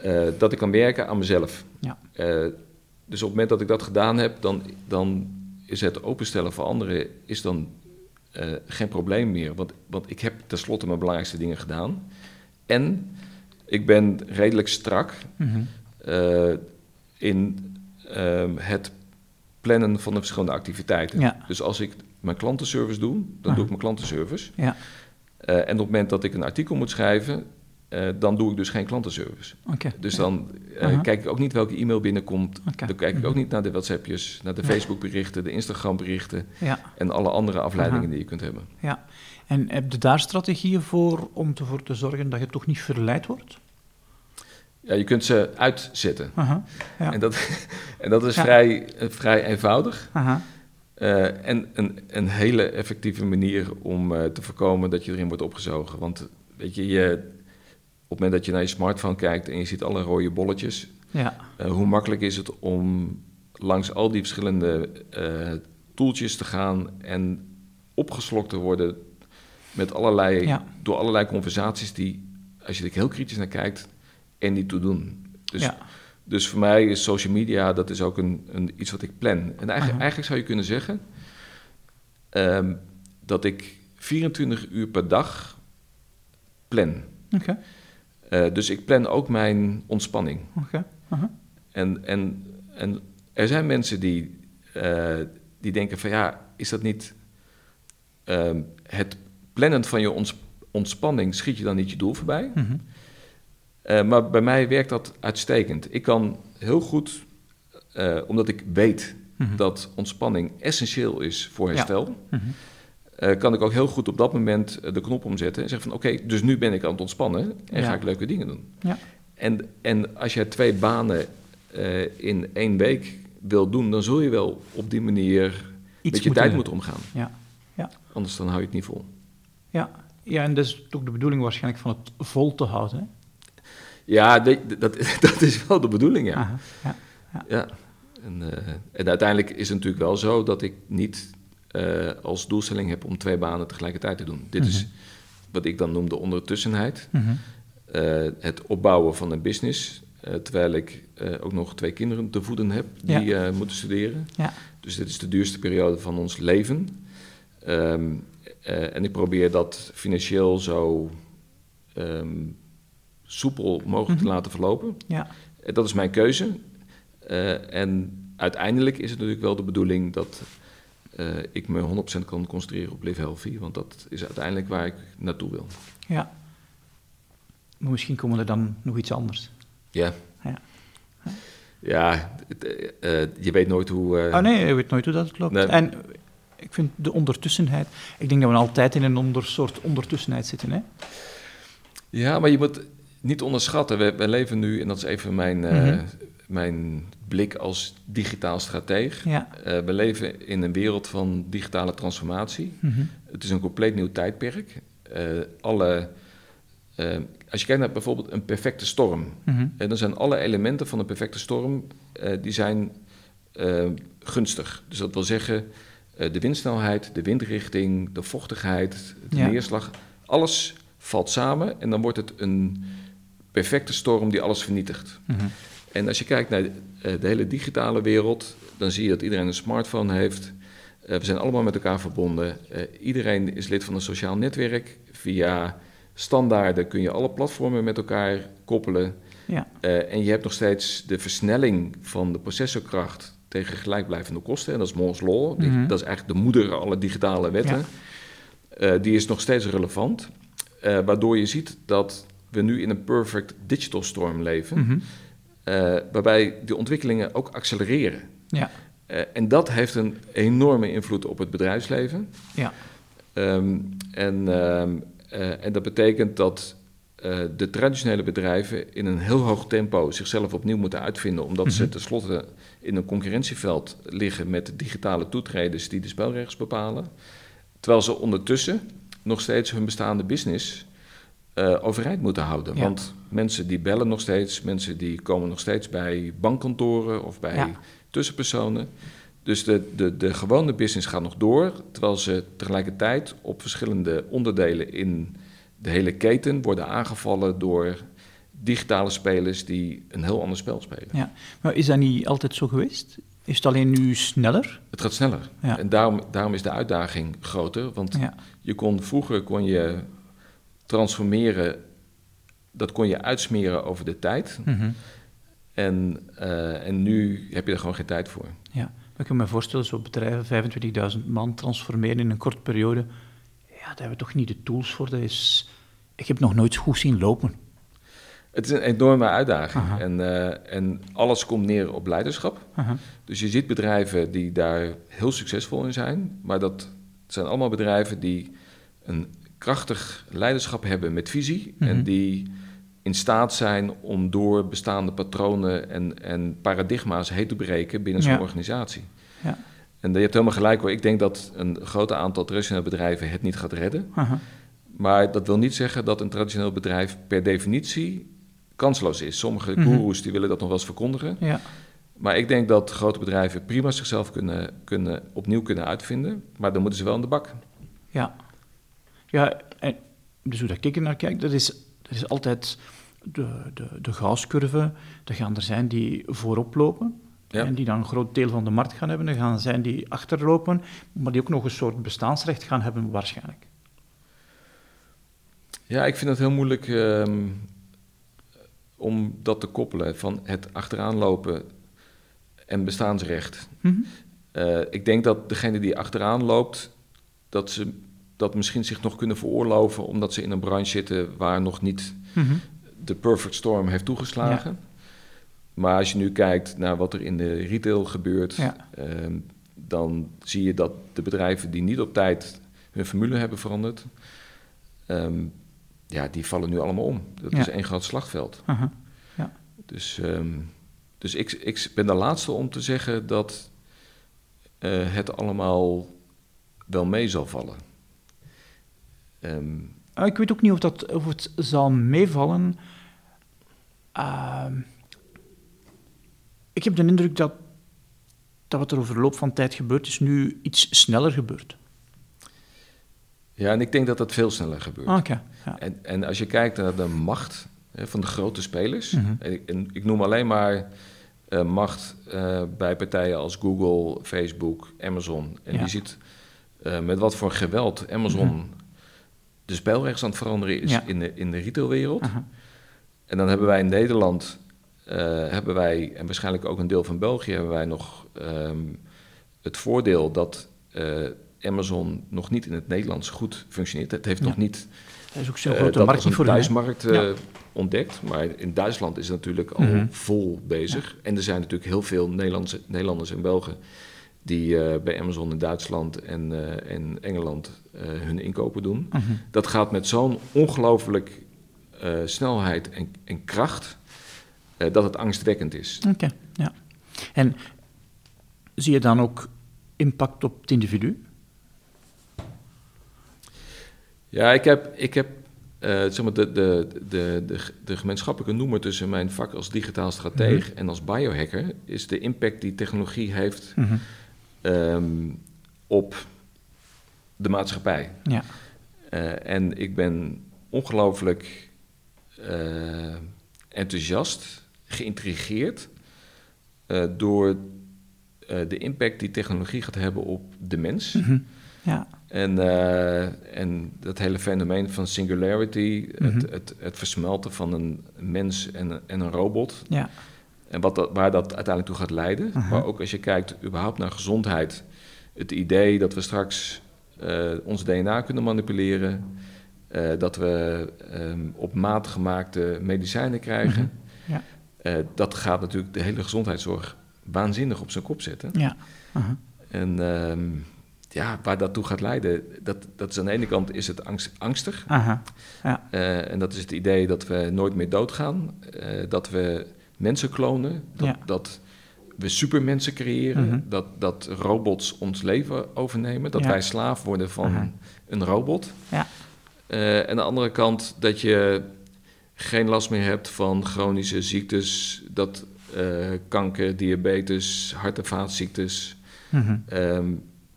Uh, dat ik kan werken aan mezelf. Ja. Uh, dus op het moment dat ik dat gedaan heb, dan, dan is het openstellen voor anderen is dan uh, geen probleem meer. Want, want ik heb tenslotte mijn belangrijkste dingen gedaan. En ik ben redelijk strak mm uh, in uh, het plannen van de verschillende activiteiten. Ja. Dus als ik mijn klantenservice doe, dan doe ik mijn klantenservice. Ja. Uh, en op het moment dat ik een artikel moet schrijven, uh, dan doe ik dus geen klantenservice. Okay, dus dan uh, kijk ik ook niet welke e-mail binnenkomt. Okay. Dan kijk ik ook mhm. niet naar de WhatsAppjes, naar de Facebook-berichten, de Instagram-berichten ja. en alle andere afleidingen die je kunt hebben.
Ja, en heb je daar strategieën voor om ervoor te zorgen dat je toch niet verleid wordt?
Ja, je kunt ze uitzetten. Ja. En, dat, en dat is vrij, vrij eenvoudig. Uh, en een, een hele effectieve manier om te voorkomen dat je erin wordt opgezogen. Want weet je, je op het moment dat je naar je smartphone kijkt en je ziet alle rode bolletjes, ja. Uh, hoe makkelijk is het om langs al die verschillende toeltjes te gaan en opgeslokt te worden met allerlei, door allerlei conversaties die, als je er heel kritisch naar kijkt, er niet toe doen. Dus, ja. Dus voor mij is social media, dat is ook een, een iets wat ik plan. En eigenlijk, eigenlijk zou je kunnen zeggen um, dat ik 24 uur per dag plan. Okay. Uh, dus ik plan ook mijn ontspanning. Okay. En, en, en er zijn mensen die, uh, die denken van ja, is dat niet uh, het plannen van je ons, ontspanning, schiet je dan niet je doel voorbij? -hmm. Uh, maar bij mij werkt dat uitstekend. Ik kan heel goed, omdat ik weet mm -hmm. dat ontspanning essentieel is voor herstel... Ja. Mm -hmm. Uh, kan ik ook heel goed op dat moment de knop omzetten en zeggen van oké, okay, dus nu ben ik aan het ontspannen en ja. ga ik leuke dingen doen. Ja. En, en als je twee banen in één week wil doen, dan zul je wel op die manier Iets met je tijd moeten omgaan. Ja. Ja. Anders dan hou je het niet vol.
Ja. ja, en dat is ook de bedoeling waarschijnlijk van het vol te houden. Hè?
Ja, dat, dat, dat is wel de bedoeling, ja. Aha, ja, ja. ja. En, uh, en uiteindelijk is het natuurlijk wel zo dat ik niet uh, als doelstelling heb om twee banen tegelijkertijd te doen. Dit mm -hmm. is wat ik dan noem de ondertussenheid. Mm -hmm. uh, het opbouwen van een business. Terwijl ik ook nog twee kinderen te voeden heb die ja. moeten studeren. Ja. Dus dit is de duurste periode van ons leven. Um, en ik probeer dat financieel zo um, soepel mogelijk mm -hmm. te laten verlopen. Ja. dat is mijn keuze. en uiteindelijk is het natuurlijk wel de bedoeling dat uh, ik me 100% kan concentreren op Live Healthy, want dat is uiteindelijk waar ik naartoe wil.
Ja. Maar misschien komen er dan nog iets anders.
Ja. Ja, ja uh, je weet nooit hoe...
Oh nee, je weet nooit hoe dat. Nee. En ik vind de ondertussenheid... Ik denk dat we altijd in een onder, soort ondertussenheid zitten, hè?
Ja, maar je moet niet onderschatten. We, we leven nu, en dat is even mijn... Mm -hmm mijn blik als digitaal strateeg. Ja. Uh, we leven in een wereld van digitale transformatie. Mm -hmm. Het is een compleet nieuw tijdperk. Uh, alle, als je kijkt naar bijvoorbeeld een perfecte storm, mm -hmm. dan zijn alle elementen van een perfecte storm die zijn gunstig. Dus dat wil zeggen, de windsnelheid, de windrichting, de vochtigheid, de ja. neerslag, alles valt samen en dan wordt het een perfecte storm die alles vernietigt. Mm -hmm. En als je kijkt naar de, de hele digitale wereld, dan zie je dat iedereen een smartphone heeft. Uh, we zijn allemaal met elkaar verbonden. Uh, iedereen is lid van een sociaal netwerk. Via standaarden kun je alle platformen met elkaar koppelen. Ja. Uh, en je hebt nog steeds de versnelling van de processorkracht tegen gelijkblijvende kosten. En dat is Moore's Law. Mm -hmm. Dat is eigenlijk de moeder alle digitale wetten. Ja. die is nog steeds relevant. waardoor je ziet dat we nu in een perfect digital storm leven. Mm -hmm. Uh, waarbij de ontwikkelingen ook accelereren. Ja. Uh, en dat heeft een enorme invloed op het bedrijfsleven. Ja. Um, en, um, uh, en dat betekent dat de traditionele bedrijven in een heel hoog tempo zichzelf opnieuw moeten uitvinden, omdat mm -hmm. ze tenslotte in een concurrentieveld liggen met de digitale toetreders die de spelregels bepalen. Terwijl ze ondertussen nog steeds hun bestaande business uh, overeind moeten houden. Ja. Want mensen die bellen nog steeds, mensen die komen nog steeds bij bankkantoren of bij ja. tussenpersonen. Dus de, de, de gewone business gaat nog door, terwijl ze tegelijkertijd op verschillende onderdelen in de hele keten worden aangevallen door digitale spelers die een heel ander spel spelen.
Ja, maar is dat niet altijd zo geweest? Is het alleen nu sneller?
Het gaat sneller. Ja. En daarom, daarom is de uitdaging groter. Want ja. je kon, vroeger kon je transformeren, dat kon je uitsmeren over de tijd. Mm -hmm. en, uh, en nu heb je er gewoon geen tijd voor.
Ja, ik kan me voorstellen, zo'n bedrijven, 25.000 man transformeren in een korte periode. Ja, daar hebben we toch niet de tools voor. Dat is, ik heb nog nooit goed zien lopen.
Het is een enorme uitdaging. En, uh, en alles komt neer op leiderschap. Aha. Dus je ziet bedrijven die daar heel succesvol in zijn. Maar dat zijn allemaal bedrijven die een krachtig leiderschap hebben met visie mm -hmm. en die in staat zijn om door bestaande patronen en, en paradigma's heen te breken binnen zo'n ja. organisatie. Ja. En je hebt helemaal gelijk hoor. Ik denk dat een groot aantal traditionele bedrijven het niet gaat redden. Uh -huh. Maar dat wil niet zeggen dat een traditioneel bedrijf per definitie kansloos is. Sommige mm -hmm. gurus die willen dat nog wel eens verkondigen. Ja. Maar ik denk dat grote bedrijven prima zichzelf kunnen, kunnen, opnieuw kunnen uitvinden. Maar dan moeten ze wel in de bak.
Ja, ja, en dus hoe dat ik er naar kijk, dat is, dat is altijd de, de, de gaascurve. Er gaan er zijn die voorop lopen. Ja. En die dan een groot deel van de markt gaan hebben. Er gaan zijn die achterlopen, maar die ook nog een soort bestaansrecht gaan hebben, waarschijnlijk.
Ja, ik vind het heel moeilijk um, om dat te koppelen van het achteraan lopen en bestaansrecht.
Mhm.
Eh, ik denk dat degene die achteraan loopt, dat ze dat misschien zich nog kunnen veroorloven omdat ze in een branche zitten waar nog niet
Mhm.
de perfect storm heeft toegeslagen. Maar als je nu kijkt naar wat er in de retail gebeurt,
Ja.
ehm, dan zie je dat de bedrijven die niet op tijd hun formule hebben veranderd, ehm, ja, die vallen nu allemaal om. Dat
Ja.
is één groot slagveld.
Aha.
Dus, ehm, dus ik, ik ben de laatste om te zeggen dat eh, het allemaal wel mee zal vallen. Ehm,
Ah, Ik weet ook niet of, dat, of het zal meevallen. Ehm, ik heb de indruk dat, dat wat er over de loop van tijd gebeurt, is nu iets sneller gebeurt.
ja, en ik denk dat dat veel sneller gebeurt.
Ah, ja.
En, en als je kijkt naar de macht hè, van de grote spelers,
Mhm.
en, ik, en ik noem alleen maar eh, macht eh, bij partijen als Google, Facebook, Amazon. En
Ja.
je ziet eh, met wat voor geweld Amazon de spelregels aan het veranderen is.
Ja.
in, de, in de retailwereld. En dan hebben wij in Nederland, eh, hebben wij, en waarschijnlijk ook een deel van België, hebben wij nog ehm, het voordeel dat eh, Amazon nog niet in het Nederlands goed functioneert. Het heeft
Ja.
nog niet
Dat is ook zo'n
eh,
grote markt voor hè.
thuismarkt
Ja.
ontdekt. Maar in Duitsland is het natuurlijk al
Mhm.
vol bezig. En er zijn natuurlijk heel veel Nederlandse, Nederlanders en Belgen die eh, bij Amazon in Duitsland en, eh, en Engeland eh, hun inkopen doen.
Mhm.
Dat gaat met zo'n ongelooflijk snelheid en, en kracht dat het angstwekkend is.
Oké, ja. En zie je dan ook impact op het individu?
Ja, ik heb, ik heb zeg maar de, de, de, de, de gemeenschappelijke noemer tussen mijn vak als digitaal strateeg en als biohacker is de impact die technologie heeft
Mhm.
Ehm, op de maatschappij.
Ja.
Eh, en ik ben ongelooflijk eh, enthousiast, geïntrigeerd eh, door de impact die technologie gaat hebben op de mens.
Mhm. Ja.
En, en dat hele fenomeen van singularity,
Mhm.
het, het, het versmelten van een mens en, en een robot.
Ja.
En wat dat, waar dat uiteindelijk toe gaat leiden. Maar ook als je kijkt überhaupt naar gezondheid. Het idee dat we straks eh, ons DNA kunnen manipuleren. eh, dat we ehm, op maat gemaakte medicijnen krijgen.
Mhm. Ja.
Eh, dat gaat natuurlijk de hele gezondheidszorg waanzinnig op zijn kop zetten.
Ja.
En ehm, ja, waar dat toe gaat leiden, dat, dat is aan de ene kant is het angst, angstig.
Aha. Ja.
En dat is het idee dat we nooit meer doodgaan. dat we mensen klonen. Dat,
Ja.
dat we supermensen creëren.
Mhm.
dat, dat robots ons leven overnemen. Dat
Ja.
wij slaaf worden van een robot.
Ja.
Eh, en aan de andere kant dat je geen last meer hebt van chronische ziektes. Dat eh, kanker, diabetes, hart- en vaatziektes
Mhm.
ehm,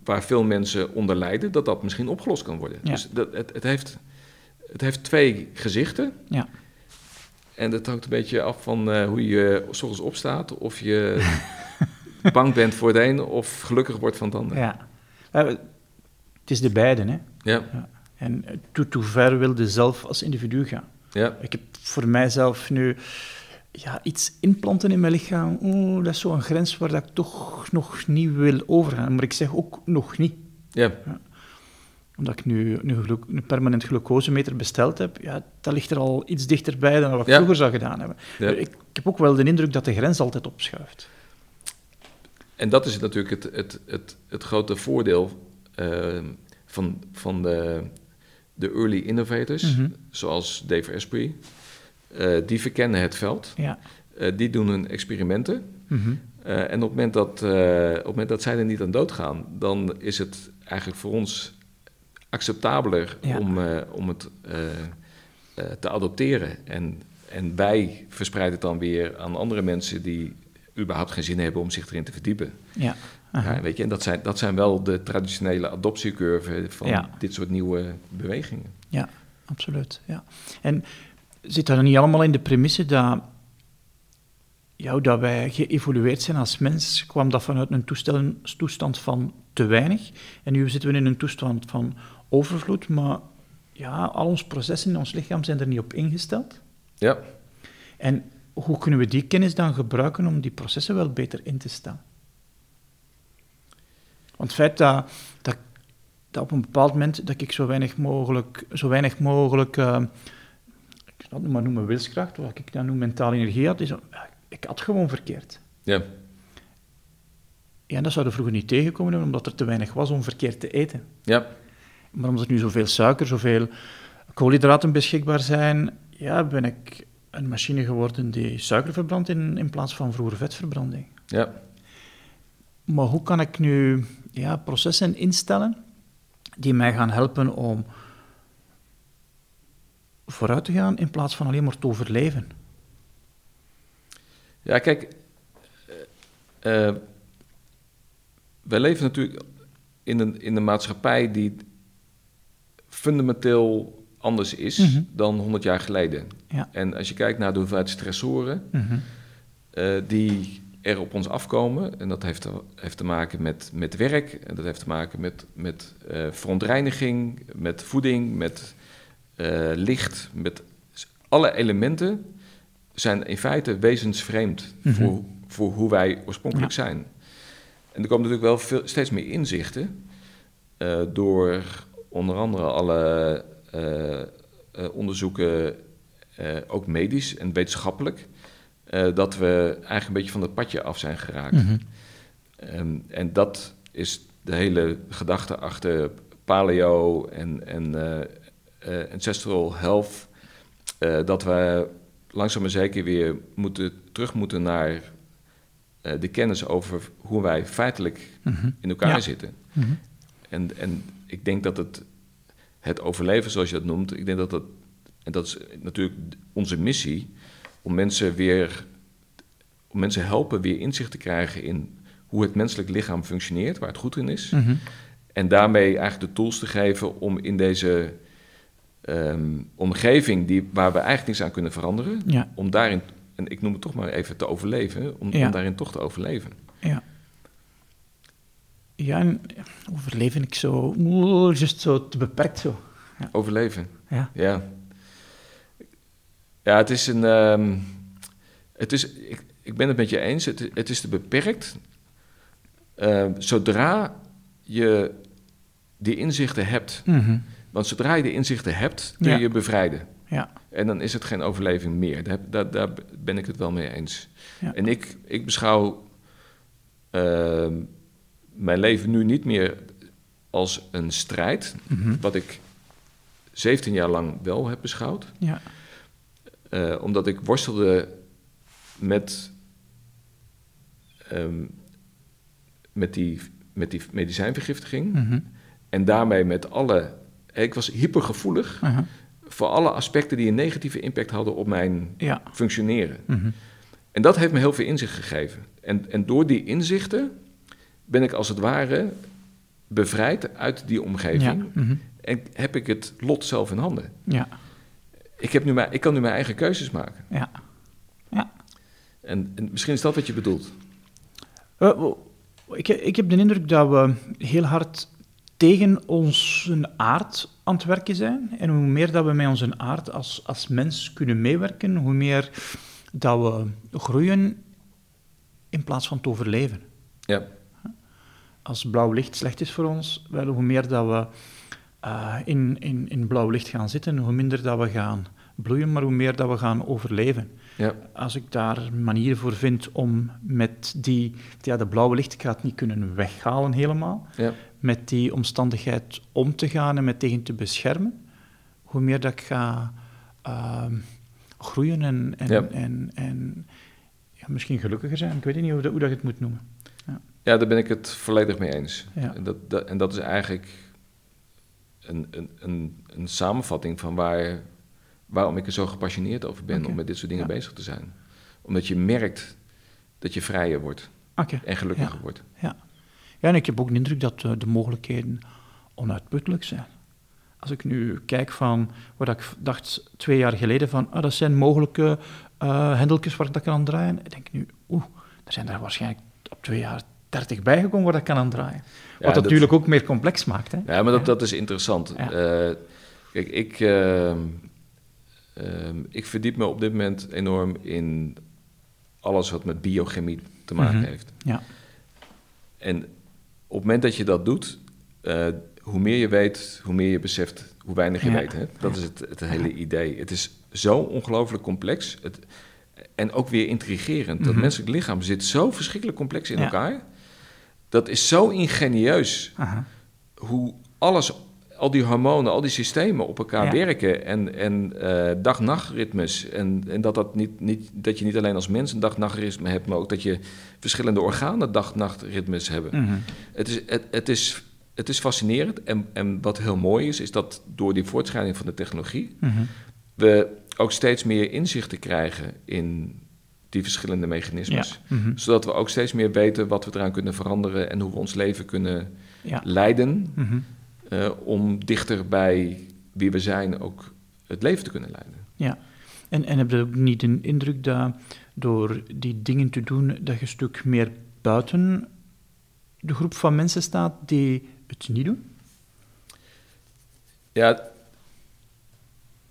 waar veel mensen onder lijden, dat dat misschien opgelost kan worden.
Ja.
Dus dat, het, het, heeft, het heeft twee gezichten.
Ja.
En dat hangt een beetje af van eh, hoe je s ochtends opstaat. Of je bang bent voor het een of gelukkig wordt van het ander.
Ja. Eh, het is de beide, hè.
Ja,
En eh, tot hoe ver wil je zelf als individu gaan?
ja,
Ik heb voor mijzelf nu ja, iets inplanten in mijn lichaam. Oeh, dat is zo'n grens waar dat ik toch nog niet wil overgaan. Maar ik zeg ook nog niet.
ja.
Omdat ik nu een, glu- een permanent glucosemeter besteld heb, ja, dat ligt er al iets dichterbij dan wat ik
Ja.
vroeger zou gedaan hebben.
Ja.
Ik, ik heb ook wel de indruk dat de grens altijd opschuift.
En dat is natuurlijk het, het, het, het grote voordeel ehm, van, van de, de early innovators,
Mhm.
zoals Dave Asprey. Eh, die verkennen het veld.
Ja.
Eh, die doen hun experimenten.
Mhm.
Eh, en op het, moment dat, eh, op het moment dat zij er niet aan doodgaan, dan is het eigenlijk voor ons acceptabeler
Ja.
om, eh, om het eh, eh, te adopteren. En, en wij verspreiden het dan weer aan andere mensen die überhaupt geen zin hebben om zich erin te verdiepen.
Ja.
Ja, weet je, en dat zijn, dat zijn wel de traditionele adoptiecurven van
Ja.
dit soort nieuwe bewegingen.
Ja, absoluut. Ja. En zit dat niet allemaal in de premisse dat, ja, dat wij geëvolueerd zijn als mens? Kwam dat vanuit een toestand van te weinig? En nu zitten we in een toestand van overvloed, maar ja, al onze processen in ons lichaam zijn er niet op ingesteld.
Ja,
En hoe kunnen we die kennis dan gebruiken om die processen wel beter in te stellen? Want het feit dat, dat, dat op een bepaald moment dat ik zo weinig mogelijk, zo weinig mogelijk uh, ik zal het maar noemen wilskracht, wat ik dan noem mentale energie had, is, ik had gewoon verkeerd.
Ja.
Ja, dat zou er vroeger niet tegenkomen, omdat er te weinig was om verkeerd te eten.
Ja.
Maar omdat er nu zoveel suiker, zoveel koolhydraten beschikbaar zijn, ja, ben ik een machine geworden die suiker verbrandt in, in plaats van vroeger vetverbranding.
Ja.
Maar hoe kan ik nu ja, processen instellen die mij gaan helpen om vooruit te gaan in plaats van alleen maar te overleven?
Ja, kijk, uh, uh, wij leven natuurlijk in een, in een maatschappij die fundamenteel anders is mhm. dan 100 jaar geleden.
Ja.
En als je kijkt naar de hoeveelheid stressoren
mhm.
uh, die er op ons afkomen, en dat heeft te, heeft te maken met, met werk, en dat heeft te maken met, met uh, verontreiniging, met voeding, met uh, licht, met alle elementen zijn in feite wezensvreemd mm -hmm. voor, voor hoe wij oorspronkelijk ja. zijn. En er komen natuurlijk wel veel, steeds meer inzichten door onder andere alle uh, uh, onderzoeken, uh, ook medisch en wetenschappelijk, dat we eigenlijk een beetje van het padje af zijn geraakt.
Mm -hmm.
um, en dat is de hele gedachte achter paleo en, en ancestral health, dat we langzaam maar zeker weer moeten, terug moeten naar de kennis over hoe wij feitelijk
mm -hmm.
in elkaar
ja.
zitten.
Mm -hmm.
En, en ik denk dat het, het overleven, zoals je dat noemt, ik denk dat dat, en dat is natuurlijk onze missie, om mensen weer, om mensen helpen weer inzicht te krijgen in hoe het menselijk lichaam functioneert, waar het goed in is.
Mm -hmm.
En daarmee eigenlijk de tools te geven om in deze um, omgeving, die, waar we eigenlijk niets aan kunnen veranderen,
ja.
om daarin, en ik noem het toch maar even te overleven, om,
ja.
om daarin toch te overleven.
Ja. Ja, en overleven ik zo, just zo te beperkt zo.
Ja. Overleven?
Ja.
Ja, ja het is een... Um, het is, ik, ik ben het met je eens, het, het is te beperkt. Uh, zodra je die inzichten hebt,
mm -hmm.
want zodra je die inzichten hebt, kun je
ja.
je bevrijden.
Ja.
En dan is het geen overleving meer. Daar, daar, daar ben ik het wel mee eens.
Ja.
En ik, ik beschouw... Uh, mijn leven nu niet meer als een strijd,
mm -hmm.
wat ik 17 jaar lang wel heb beschouwd.
Ja.
Uh, omdat ik worstelde met, um, met, die, met die medicijnvergiftiging.
Mm -hmm.
En daarmee met alle. Ik was hypergevoelig
uh -huh.
voor alle aspecten die een negatieve impact hadden op mijn
ja.
functioneren.
Mm -hmm.
En dat heeft me heel veel inzicht gegeven. En, en door die inzichten ben ik als het ware bevrijd uit die omgeving.
Ja. Mm -hmm.
En heb ik het lot zelf in handen.
Ja.
Ik, heb nu mijn, ik kan nu mijn eigen keuzes maken.
Ja. ja.
En, en misschien is dat wat je bedoelt.
Uh, ik, ik heb de indruk dat we heel hard tegen onze aard aan het werken zijn. En hoe meer dat we met onze aard als, als mens kunnen meewerken, hoe meer dat we groeien in plaats van te overleven.
Ja.
Als blauw licht slecht is voor ons, wel, hoe meer dat we uh, in, in, in blauw licht gaan zitten, hoe minder dat we gaan bloeien, maar hoe meer dat we gaan overleven.
Ja.
Als ik daar manieren voor vind om met die... Ja, de blauwe licht, ik ga het niet kunnen weghalen helemaal.
Ja.
Met die omstandigheid om te gaan en met tegen te beschermen, hoe meer dat ik ga uh, groeien en, en,
ja.
en, en ja, misschien gelukkiger zijn. Ik weet niet hoe, dat, hoe dat je het moet noemen. Ja.
daar ben ik het volledig mee eens.
Ja.
En, dat, dat, en dat is eigenlijk een, een, een, een samenvatting van waar, waarom ik er zo gepassioneerd over ben
okay.
om met dit soort dingen
ja.
bezig te zijn. Omdat je merkt dat je vrijer wordt
okay.
en gelukkiger
ja.
wordt.
Ja. ja, en ik heb ook de indruk dat uh, de mogelijkheden onuitputtelijk zijn. Als ik nu kijk van wat ik dacht twee jaar geleden van, ah, dat zijn mogelijke uh, hendeltjes waar ik dat kan aan draaien. Ik denk nu, oeh, er zijn er waarschijnlijk op twee jaar dertig bijgekomen waar dat kan aan draaien.
Ja,
Wat dat natuurlijk ook meer complex maakt. Hè?
Ja, maar dat, dat is interessant.
Ja.
Uh, kijk, ik, uh, ehm, ik verdiep me op dit moment enorm in alles wat met biochemie te maken
Mhm.
heeft.
Ja.
En op het moment dat je dat doet, eh, hoe meer je weet, hoe meer je beseft hoe weinig je
Ja.
weet. Hè? Dat is het, het hele idee. Het is zo ongelooflijk complex. Het, en ook weer intrigerend. Dat
Mhm.
menselijk lichaam zit zo verschrikkelijk complex in
Ja.
elkaar. Dat is zo ingenieus
Aha.
hoe alles, al die hormonen, al die systemen op elkaar
Ja.
werken. En, en eh, dag-nachtritmes. En, en dat, dat, niet, niet, dat je niet alleen als mens een dag-nachtritme hebt, maar ook dat je verschillende organen dag-nachtritmes hebben.
Mhm.
Het is, het, het is, het is fascinerend. En, en wat heel mooi is, is dat door die voortschrijding van de technologie
Mhm.
we ook steeds meer inzichten krijgen in die verschillende mechanismes.
Ja. Mhm.
Zodat we ook steeds meer weten wat we eraan kunnen veranderen en hoe we ons leven kunnen
Ja.
leiden
Mhm.
eh, om dichter bij wie we zijn ook het leven te kunnen leiden.
Ja. En, en heb je ook niet de indruk dat door die dingen te doen, dat je een stuk meer buiten de groep van mensen staat die het niet doen?
Ja,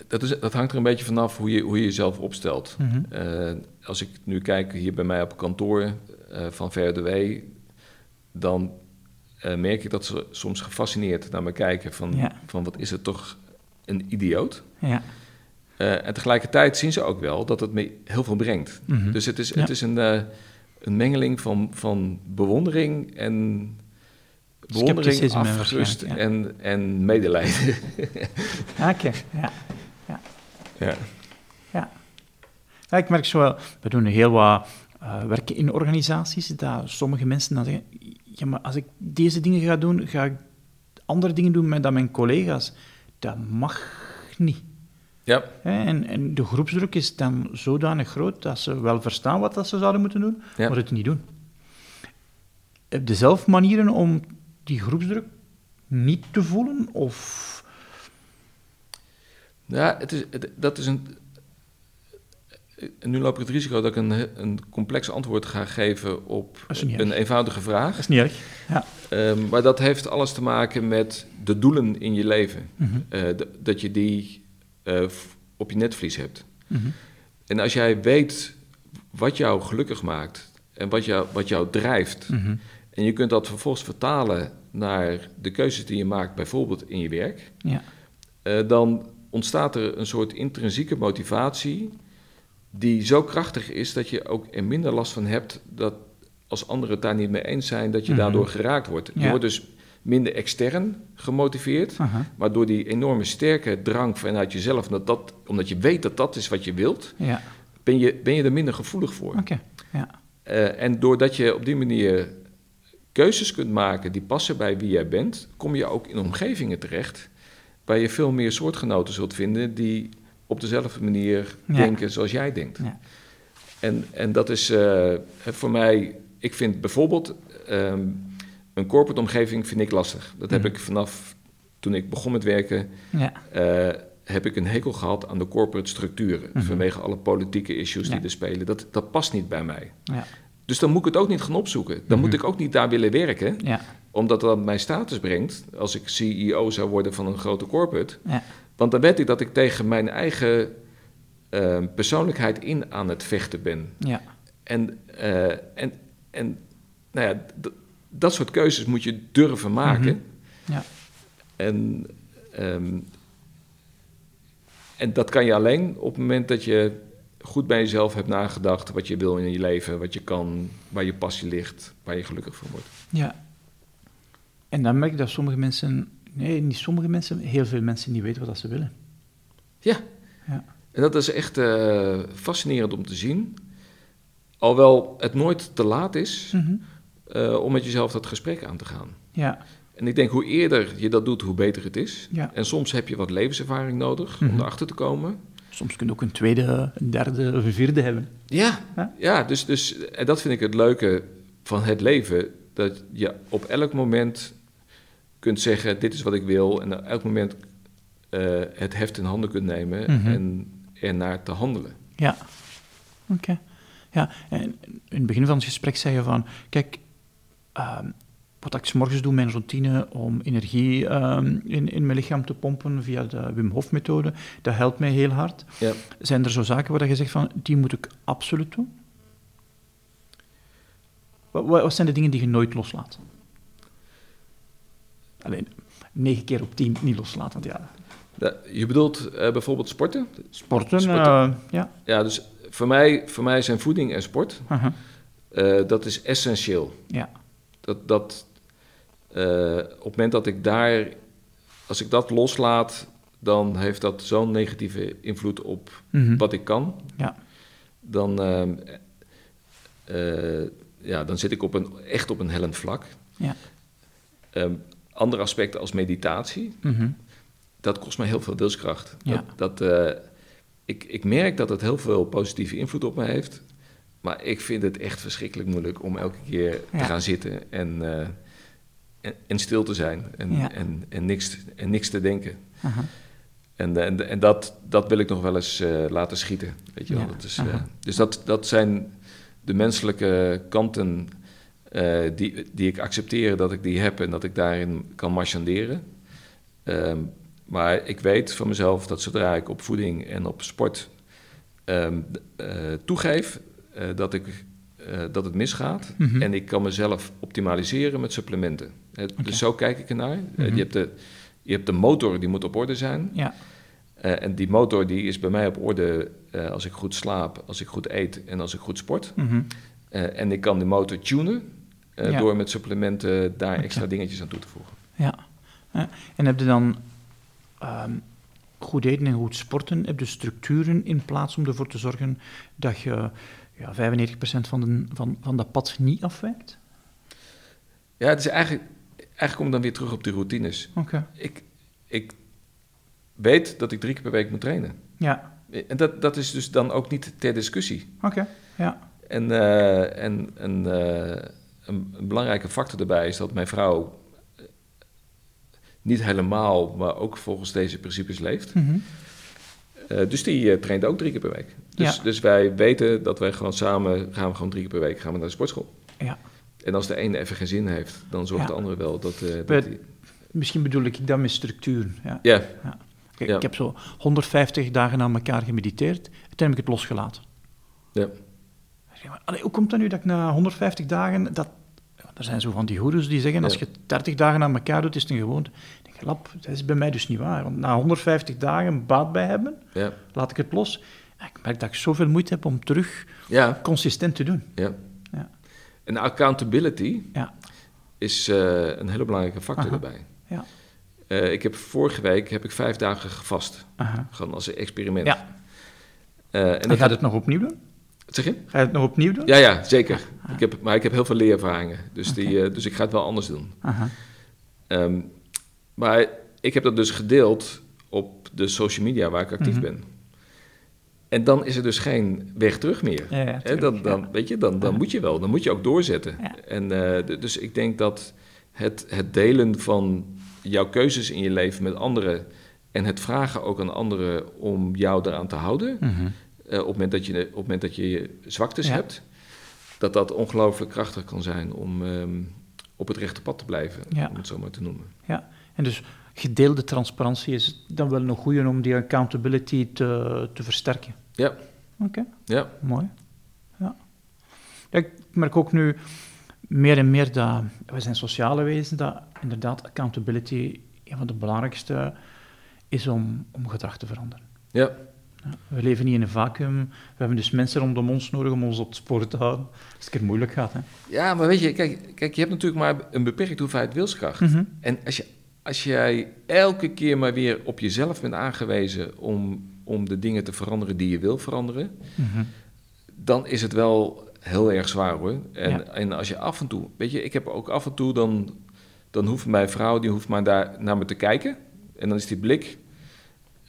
dat, is, dat hangt er een beetje vanaf hoe je, hoe je jezelf opstelt.
Mhm.
Eh, als ik nu kijk hier bij mij op kantoor eh, van VRDW, dan eh, merk ik dat ze soms gefascineerd naar me kijken van,
Ja.
van wat is het toch een idioot.
Ja.
Eh, en tegelijkertijd zien ze ook wel dat het me heel veel brengt.
Mhm.
Dus het is,
Ja.
het is een, een mengeling van, van bewondering en bewondering, afgerust en, en medelijden.
Oké, ja.
ja.
Ja, ik merk zo wel, we doen heel wat eh, werken in organisaties, dat sommige mensen dan zeggen, ja, maar als ik deze dingen ga doen, ga ik andere dingen doen met dan mijn collega's. Dat mag niet.
ja,
En, en de groepsdruk is dan zodanig groot dat ze wel verstaan wat dat ze zouden moeten doen,
Ja.
maar het niet doen. Heb je zelf manieren om die groepsdruk niet te voelen? Of...
Ja, het is, het- dat is een. Nu loop ik het risico dat ik een, een complex antwoord ga geven op een eenvoudige vraag.
Dat is niet erg. Ja.
Ehm, maar dat heeft alles te maken met de doelen in je leven.
Mhm.
Eh, dat je die eh, op je netvlies hebt.
Mhm.
En als jij weet wat jou gelukkig maakt en wat jou, wat jou drijft,
Mhm.
en je kunt dat vervolgens vertalen naar de keuzes die je maakt, bijvoorbeeld in je werk,
Ja.
eh, dan ontstaat er een soort intrinsieke motivatie die zo krachtig is dat je ook er minder last van hebt dat als anderen het daar niet mee eens zijn, dat je
Mhm.
daardoor geraakt wordt. Je wordt dus minder extern gemotiveerd, maar door die enorme sterke drang vanuit jezelf, dat dat, omdat je weet dat dat is wat je wilt,
Ja.
ben je, ben je er minder gevoelig voor.
Oké. Ja.
Eh, en doordat je op die manier keuzes kunt maken die passen bij wie jij bent, kom je ook in omgevingen terecht waar je veel meer soortgenoten zult vinden die op dezelfde manier
Ja.
denken zoals jij denkt.
Ja.
En, en dat is eh, voor mij, ik vind bijvoorbeeld ehm, een corporate omgeving vind ik lastig. Dat heb
Mhm.
ik vanaf toen ik begon met werken,
Ja.
eh, heb ik een hekel gehad aan de corporate structuren.
Mhm.
Vanwege alle politieke issues die er spelen. Dat, dat past niet bij mij.
Ja.
Dus dan moet ik het ook niet gaan opzoeken. Dan
Mhm.
moet ik ook niet daar willen werken,
Ja.
omdat dat mij status brengt als ik CEO zou worden van een grote corporate. Want dan weet ik dat ik tegen mijn eigen eh, persoonlijkheid in aan het vechten ben.
Ja.
En, eh, en, en nou ja, dat soort keuzes moet je durven maken.
Mhm. Ja.
En, ehm, en dat kan je alleen op het moment dat je goed bij jezelf hebt nagedacht wat je wil in je leven, wat je kan, waar je passie ligt, waar je gelukkig van wordt.
Ja. En dan merk ik dat sommige mensen, nee, niet sommige mensen, heel veel mensen niet weten wat ze willen.
Ja.
Ja.
En dat is echt eh, fascinerend om te zien. Alhoewel het nooit te laat is
Mhm.
eh, om met jezelf dat gesprek aan te gaan.
Ja.
En ik denk hoe eerder je dat doet, hoe beter het is.
Ja.
En soms heb je wat levenservaring nodig
Mhm.
om erachter te komen.
Soms kun je ook een tweede, een derde of een vierde hebben.
Ja,
Ja.
ja dus, dus en dat vind ik het leuke van het leven. Dat je op elk moment kunt zeggen, dit is wat ik wil. En op elk moment eh, het heft in handen kunt nemen
Mhm.
en ernaar te handelen.
Ja. Oké. Ja, en in het begin van het gesprek zei je van, kijk, ehm, wat ik s morgens doe, mijn routine om energie ehm, in, in mijn lichaam te pompen via de Wim Hof methode, dat helpt mij heel hard. Ja. Zijn er zo zaken waar je zegt van, die moet ik absoluut doen? Wat, wat zijn de dingen die je nooit loslaat? Alleen, negen keer op tien niet loslaten, want ja...
Je bedoelt uh, bijvoorbeeld sporten?
Sporten, sporten. Uh, ja.
Ja, dus voor mij, voor mij zijn voeding en sport, uh -huh. dat is essentieel. Ja. Dat, dat, uh, op het moment dat ik daar, als ik dat loslaat, dan heeft dat zo'n negatieve invloed op mm-hmm. wat ik kan. Ja. Dan, uh, uh, ja, dan zit ik op een, echt op een hellend vlak. Ja. Um, andere aspecten als meditatie, mm-hmm. dat kost me heel veel wilskracht. Ja. Dat, dat ik, ik merk dat het heel veel positieve invloed op me heeft. Maar ik vind het echt verschrikkelijk moeilijk om elke keer te gaan zitten en en, stil te zijn en, en, en, niks, en niks te denken. En, en, en dat, dat wil ik nog wel eens uh, laten schieten. Weet je wel? Dat is, dus dat, dat zijn de menselijke kanten uh, die, die ik accepteer dat ik die heb en dat ik daarin kan marchanderen. Um, maar ik weet van mezelf dat zodra ik op voeding en op sport um, toegeef dat ik dat het misgaat. Mhm. En ik kan mezelf optimaliseren met supplementen. Dus zo kijk ik ernaar. Mm je, hebt de, je hebt de motor, die moet op orde zijn. Ja. Uh, en die motor die is bij mij op orde uh, als ik goed slaap, als ik goed eet en als ik goed sport. Mm en ik kan die motor tunen ja. door met supplementen daar okay. extra dingetjes aan toe te voegen.
Ja. En heb je dan um, goed eten en goed sporten, heb je structuren in plaats om ervoor te zorgen dat je ja, 95% van, de, van, van dat pad niet afwijkt?
Ja, het is eigenlijk, eigenlijk kom ik dan weer terug op die routines. Oké. Ik, ik weet dat ik drie keer per week moet trainen. Ja. En dat, dat is dus dan ook niet ter discussie.
Oké, ja.
En, uh, en, en uh, een, een, belangrijke factor daarbij is dat mijn vrouw eh, niet helemaal, maar ook volgens deze principes leeft. Mm -hmm. Uh, dus die uh, traint ook drie keer per week. Dus, ja. dus wij weten dat wij gewoon samen gaan we gewoon drie keer per week gaan we naar de sportschool. Ja. En als de ene even geen zin heeft, dan zorgt ja. de andere wel dat... Uh, dat die...
Misschien bedoel ik dat met structuur. Ja. ja. ja. Kijk, Ik heb zo 150 dagen aan elkaar gemediteerd. Toen heb ik het losgelaten. Ja. Allee, hoe komt dat nu dat ik na 150 dagen... Dat, er zijn zo van die goeroes die zeggen, als je 30 dagen aan elkaar doet, is het een gewoonte. Ik denk, lap, dat is bij mij dus niet waar. Want na 150 dagen baat bij hebben, laat ik het los. ik merk dat ik zoveel moeite heb om terug consistent te doen. Ja.
En accountability ja. is uh, een hele belangrijke factor Aha. daarbij. Ja. Uh, ik heb vorige week heb ik vijf dagen gevast. Aha. Gewoon als een experiment. Ja.
Uh, en, en gaat het nog opnieuw doen?
Wat zeg je?
Ga je het nog opnieuw doen?
Ja, ja zeker. Ah. Ik heb, maar ik heb heel veel leerervaringen. Dus, okay. die, dus ik ga het wel anders doen. Um, maar ik heb dat dus gedeeld op de social media waar ik actief mm -hmm. ben. En dan is er dus geen weg terug meer. Ja, ja, dan, dan, weet je, dan, dan moet je wel, dan moet je ook doorzetten. En, uh, dus ik denk dat het, het delen van jouw keuzes in je leven met anderen en het vragen ook aan anderen om jou eraan te houden, mm -hmm. Uh, op, het moment dat je, op het moment dat je zwaktes hebt, dat dat ongelooflijk krachtig kan zijn om um, op het rechte pad te blijven, om het zo maar te noemen.
Ja, en dus gedeelde transparantie is dan wel een goede om die accountability te, te versterken.
Ja.
Oké. Okay. Ja. Mooi. Ja. Ik merk ook nu meer en meer dat we zijn sociale wezens, dat inderdaad accountability een van de belangrijkste is om, om gedrag te veranderen. Ja. We leven niet in een vacuüm. We hebben dus mensen rondom ons nodig om ons op het spoor te houden. Als het keer moeilijk gaat. Hè.
Ja, maar weet je, kijk, kijk, je hebt natuurlijk maar een beperkte hoeveelheid wilskracht. Mm -hmm. En als, je, als jij elke keer maar weer op jezelf bent aangewezen om om de dingen te veranderen die je wil veranderen, mhm. dan is het wel heel erg zwaar hoor. En, en als je af en toe, weet je, ik heb ook af en toe dan, dan hoeft mijn vrouw, die hoeft maar daar naar me te kijken. En dan is die blik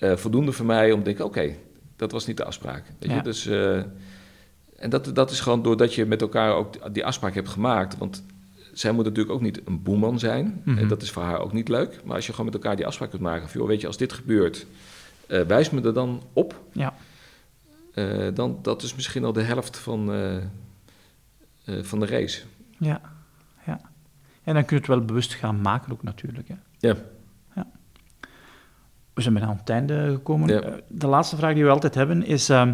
uh, voldoende voor mij om te denken, oké, dat was niet de afspraak. Weet je? Dus, uh, en dat, dat is gewoon doordat je met elkaar ook die afspraak hebt gemaakt. Want zij moet natuurlijk ook niet een boeman zijn. En mhm. dat is voor haar ook niet leuk. Maar als je gewoon met elkaar die afspraak kunt maken van, joh, weet je, als dit gebeurt uh, wijs me er dan op. Ja. Dan, dat is misschien al de helft van, van de race.
Ja, ja. En dan kun je het wel bewust gaan maken ook natuurlijk. Hè.
Ja.
Ja. We zijn bijna aan het einde gekomen. Eh, de laatste vraag die we altijd hebben is... Ehm,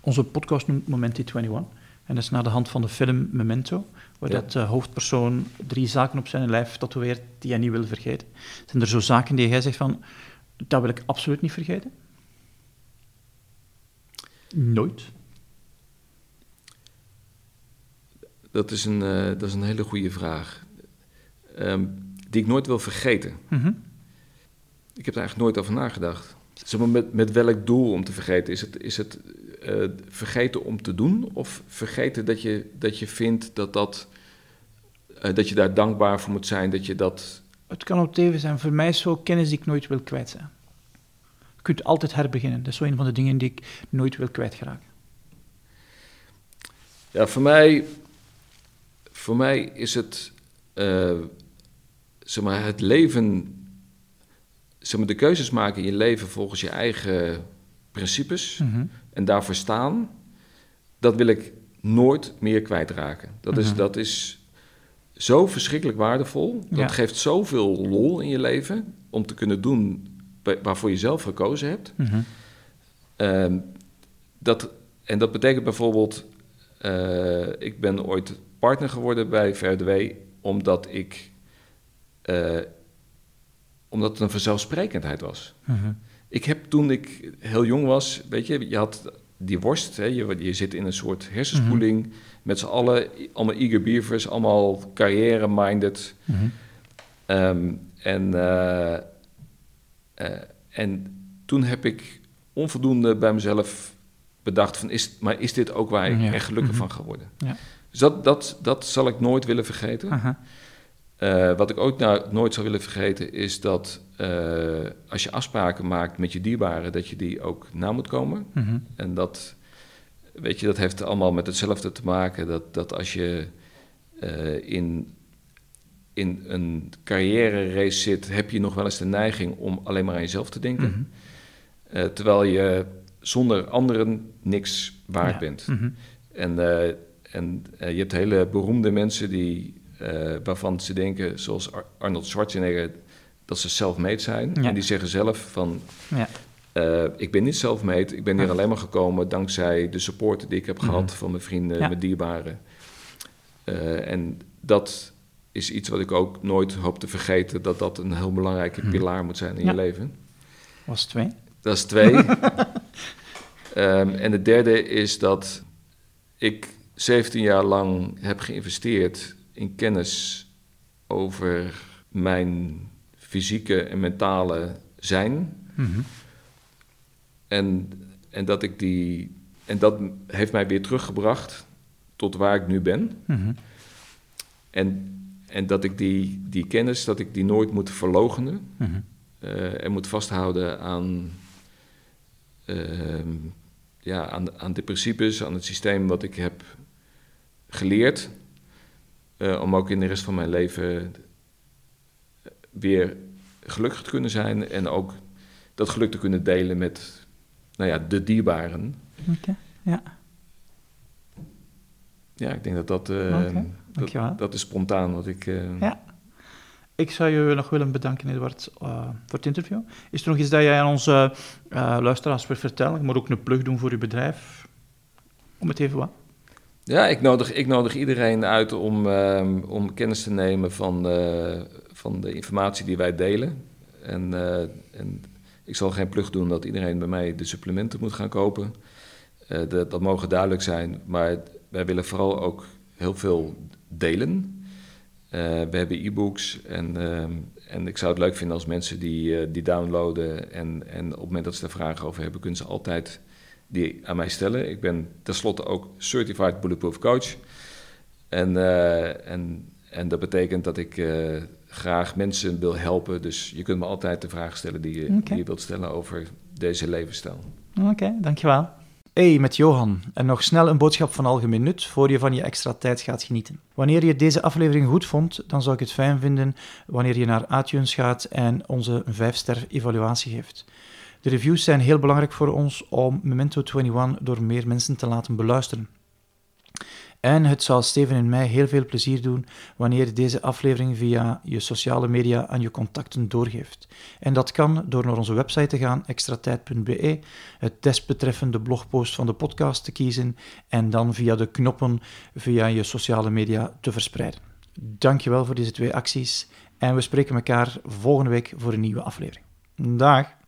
onze podcast noemt Momenti 21. En dat is naar de hand van de film Memento, waar dat uh, hoofdpersoon drie zaken op zijn lijf tatoeëert die hij niet wil vergeten. Zijn er zo zaken die jij zegt van, dat wil ik absoluut niet vergeten? Nooit?
Dat is een, uh, dat is een hele goede vraag. Um, die ik nooit wil vergeten. Mm -hmm. Ik heb er eigenlijk nooit over nagedacht. Zeg maar, met, met welk doel om te vergeten? Is het, is het uh, vergeten om te doen? Of vergeten dat je, dat je vindt dat, dat, uh, dat je daar dankbaar voor moet zijn? Dat je dat...
Het kan ook even zijn. Voor mij is zo kennis die ik nooit wil kwijt zijn. Je kunt altijd herbeginnen. Dat is zo een van de dingen die ik nooit wil kwijtgeraken.
Ja, voor mij, voor mij is het, uh, zeg maar, het leven, zeg maar, de keuzes maken in je leven volgens je eigen principes mm -hmm. en daarvoor staan, dat wil ik nooit meer kwijtraken. Dat, mm -hmm. is, dat is zo verschrikkelijk waardevol. Dat ja. geeft zoveel lol in je leven om te kunnen doen waarvoor je zelf gekozen hebt. Mm -hmm. uh, dat, en dat betekent bijvoorbeeld, uh, ik ben ooit partner geworden bij VRDW omdat ik, uh, omdat het een vanzelfsprekendheid was. Ik heb toen ik heel jong was, weet je, je had die worst, hè, je, je zit in een soort hersenspoeling -hmm. met z'n allen, allemaal eager beavers, allemaal carrière-minded. -hmm. um, en, uh, uh, en toen heb ik onvoldoende bij mezelf bedacht van, is, maar is dit ook waar ik ja. echt gelukkig van geworden? Ja. Dus dat, dat, dat zal ik nooit willen vergeten. Uh, wat ik ook nou nooit zou willen vergeten is dat uh, als je afspraken maakt met je dierbaren, dat je die ook na moet komen. Mm -hmm. En dat, weet je, dat heeft allemaal met hetzelfde te maken. Dat, dat als je uh, in, in een carrière race zit, heb je nog wel eens de neiging om alleen maar aan jezelf te denken. Mm -hmm. terwijl je zonder anderen niks waard ja. bent. Mm -hmm. En, en je hebt hele beroemde mensen die uh, waarvan ze denken, zoals Ar Arnold Schwarzenegger, dat ze self-made zijn. Ja. En die zeggen zelf van, ja. uh, ik ben niet self-made, ik ben hier alleen maar gekomen dankzij de support die ik heb gehad mm -hmm. van mijn vrienden, mijn dierbaren. Uh, en dat is iets wat ik ook nooit hoop te vergeten, dat dat een heel belangrijke mm. pilaar moet zijn in je leven.
Dat is twee.
Dat is twee. um, en de derde is dat ik 17 jaar lang heb geïnvesteerd in kennis over mijn fysieke en mentale zijn. Mm -hmm. en, en dat ik die. En dat heeft mij weer teruggebracht tot waar ik nu ben. Mm -hmm. En, en dat ik die, die kennis, dat ik die nooit moet verlogenen. Mm -hmm. uh, en moet vasthouden aan, uh, ja, aan, aan de principes, aan het systeem wat ik heb geleerd. Uh, om ook in de rest van mijn leven weer gelukkig te kunnen zijn en ook dat geluk te kunnen delen met nou ja, de dierbaren.
Oké, okay, ja.
Ja, ik denk dat dat, uh, okay, dat, dat, is spontaan wat ik... Uh...
Ja. Ik zou je nog willen bedanken, Edward, uh, voor het interview. Is er nog iets dat jij aan onze luisteraars wil vertellen? Ik moet ook een plug doen voor je bedrijf. Om het even wat.
Ja, ik nodig, ik nodig iedereen uit om, uh, om kennis te nemen van, uh, van de informatie die wij delen. En, uh, en ik zal geen plug doen dat iedereen bij mij de supplementen moet gaan kopen. Dat, dat mogen duidelijk zijn, maar wij willen vooral ook heel veel delen. we hebben e-books en, ehm, en ik zou het leuk vinden als mensen die, die downloaden en, en op het moment dat ze er vragen over hebben, kunnen ze altijd die aan mij stellen. Ik ben tenslotte ook Certified Bulletproof Coach. En, uh, en, en dat betekent dat ik uh, graag mensen wil helpen. Dus je kunt me altijd de vraag stellen die je, okay. die je wilt stellen over deze levensstijl.
Oké, okay, dankjewel. Hey, met Johan. En nog snel een boodschap van algemeen nut voor je van je extra tijd gaat genieten. Wanneer je deze aflevering goed vond, dan zou ik het fijn vinden wanneer je naar iTunes gaat en onze 5-ster evaluatie geeft. De reviews zijn heel belangrijk voor ons om Memento 21 door meer mensen te laten beluisteren. En het zal Steven en mij heel veel plezier doen wanneer je deze aflevering via je sociale media aan je contacten doorgeeft. En dat kan door naar onze website te gaan, extratijd.be, het desbetreffende blogpost van de podcast te kiezen en dan via de knoppen via je sociale media te verspreiden. Dankjewel voor deze twee acties en we spreken elkaar volgende week voor een nieuwe aflevering. Dag!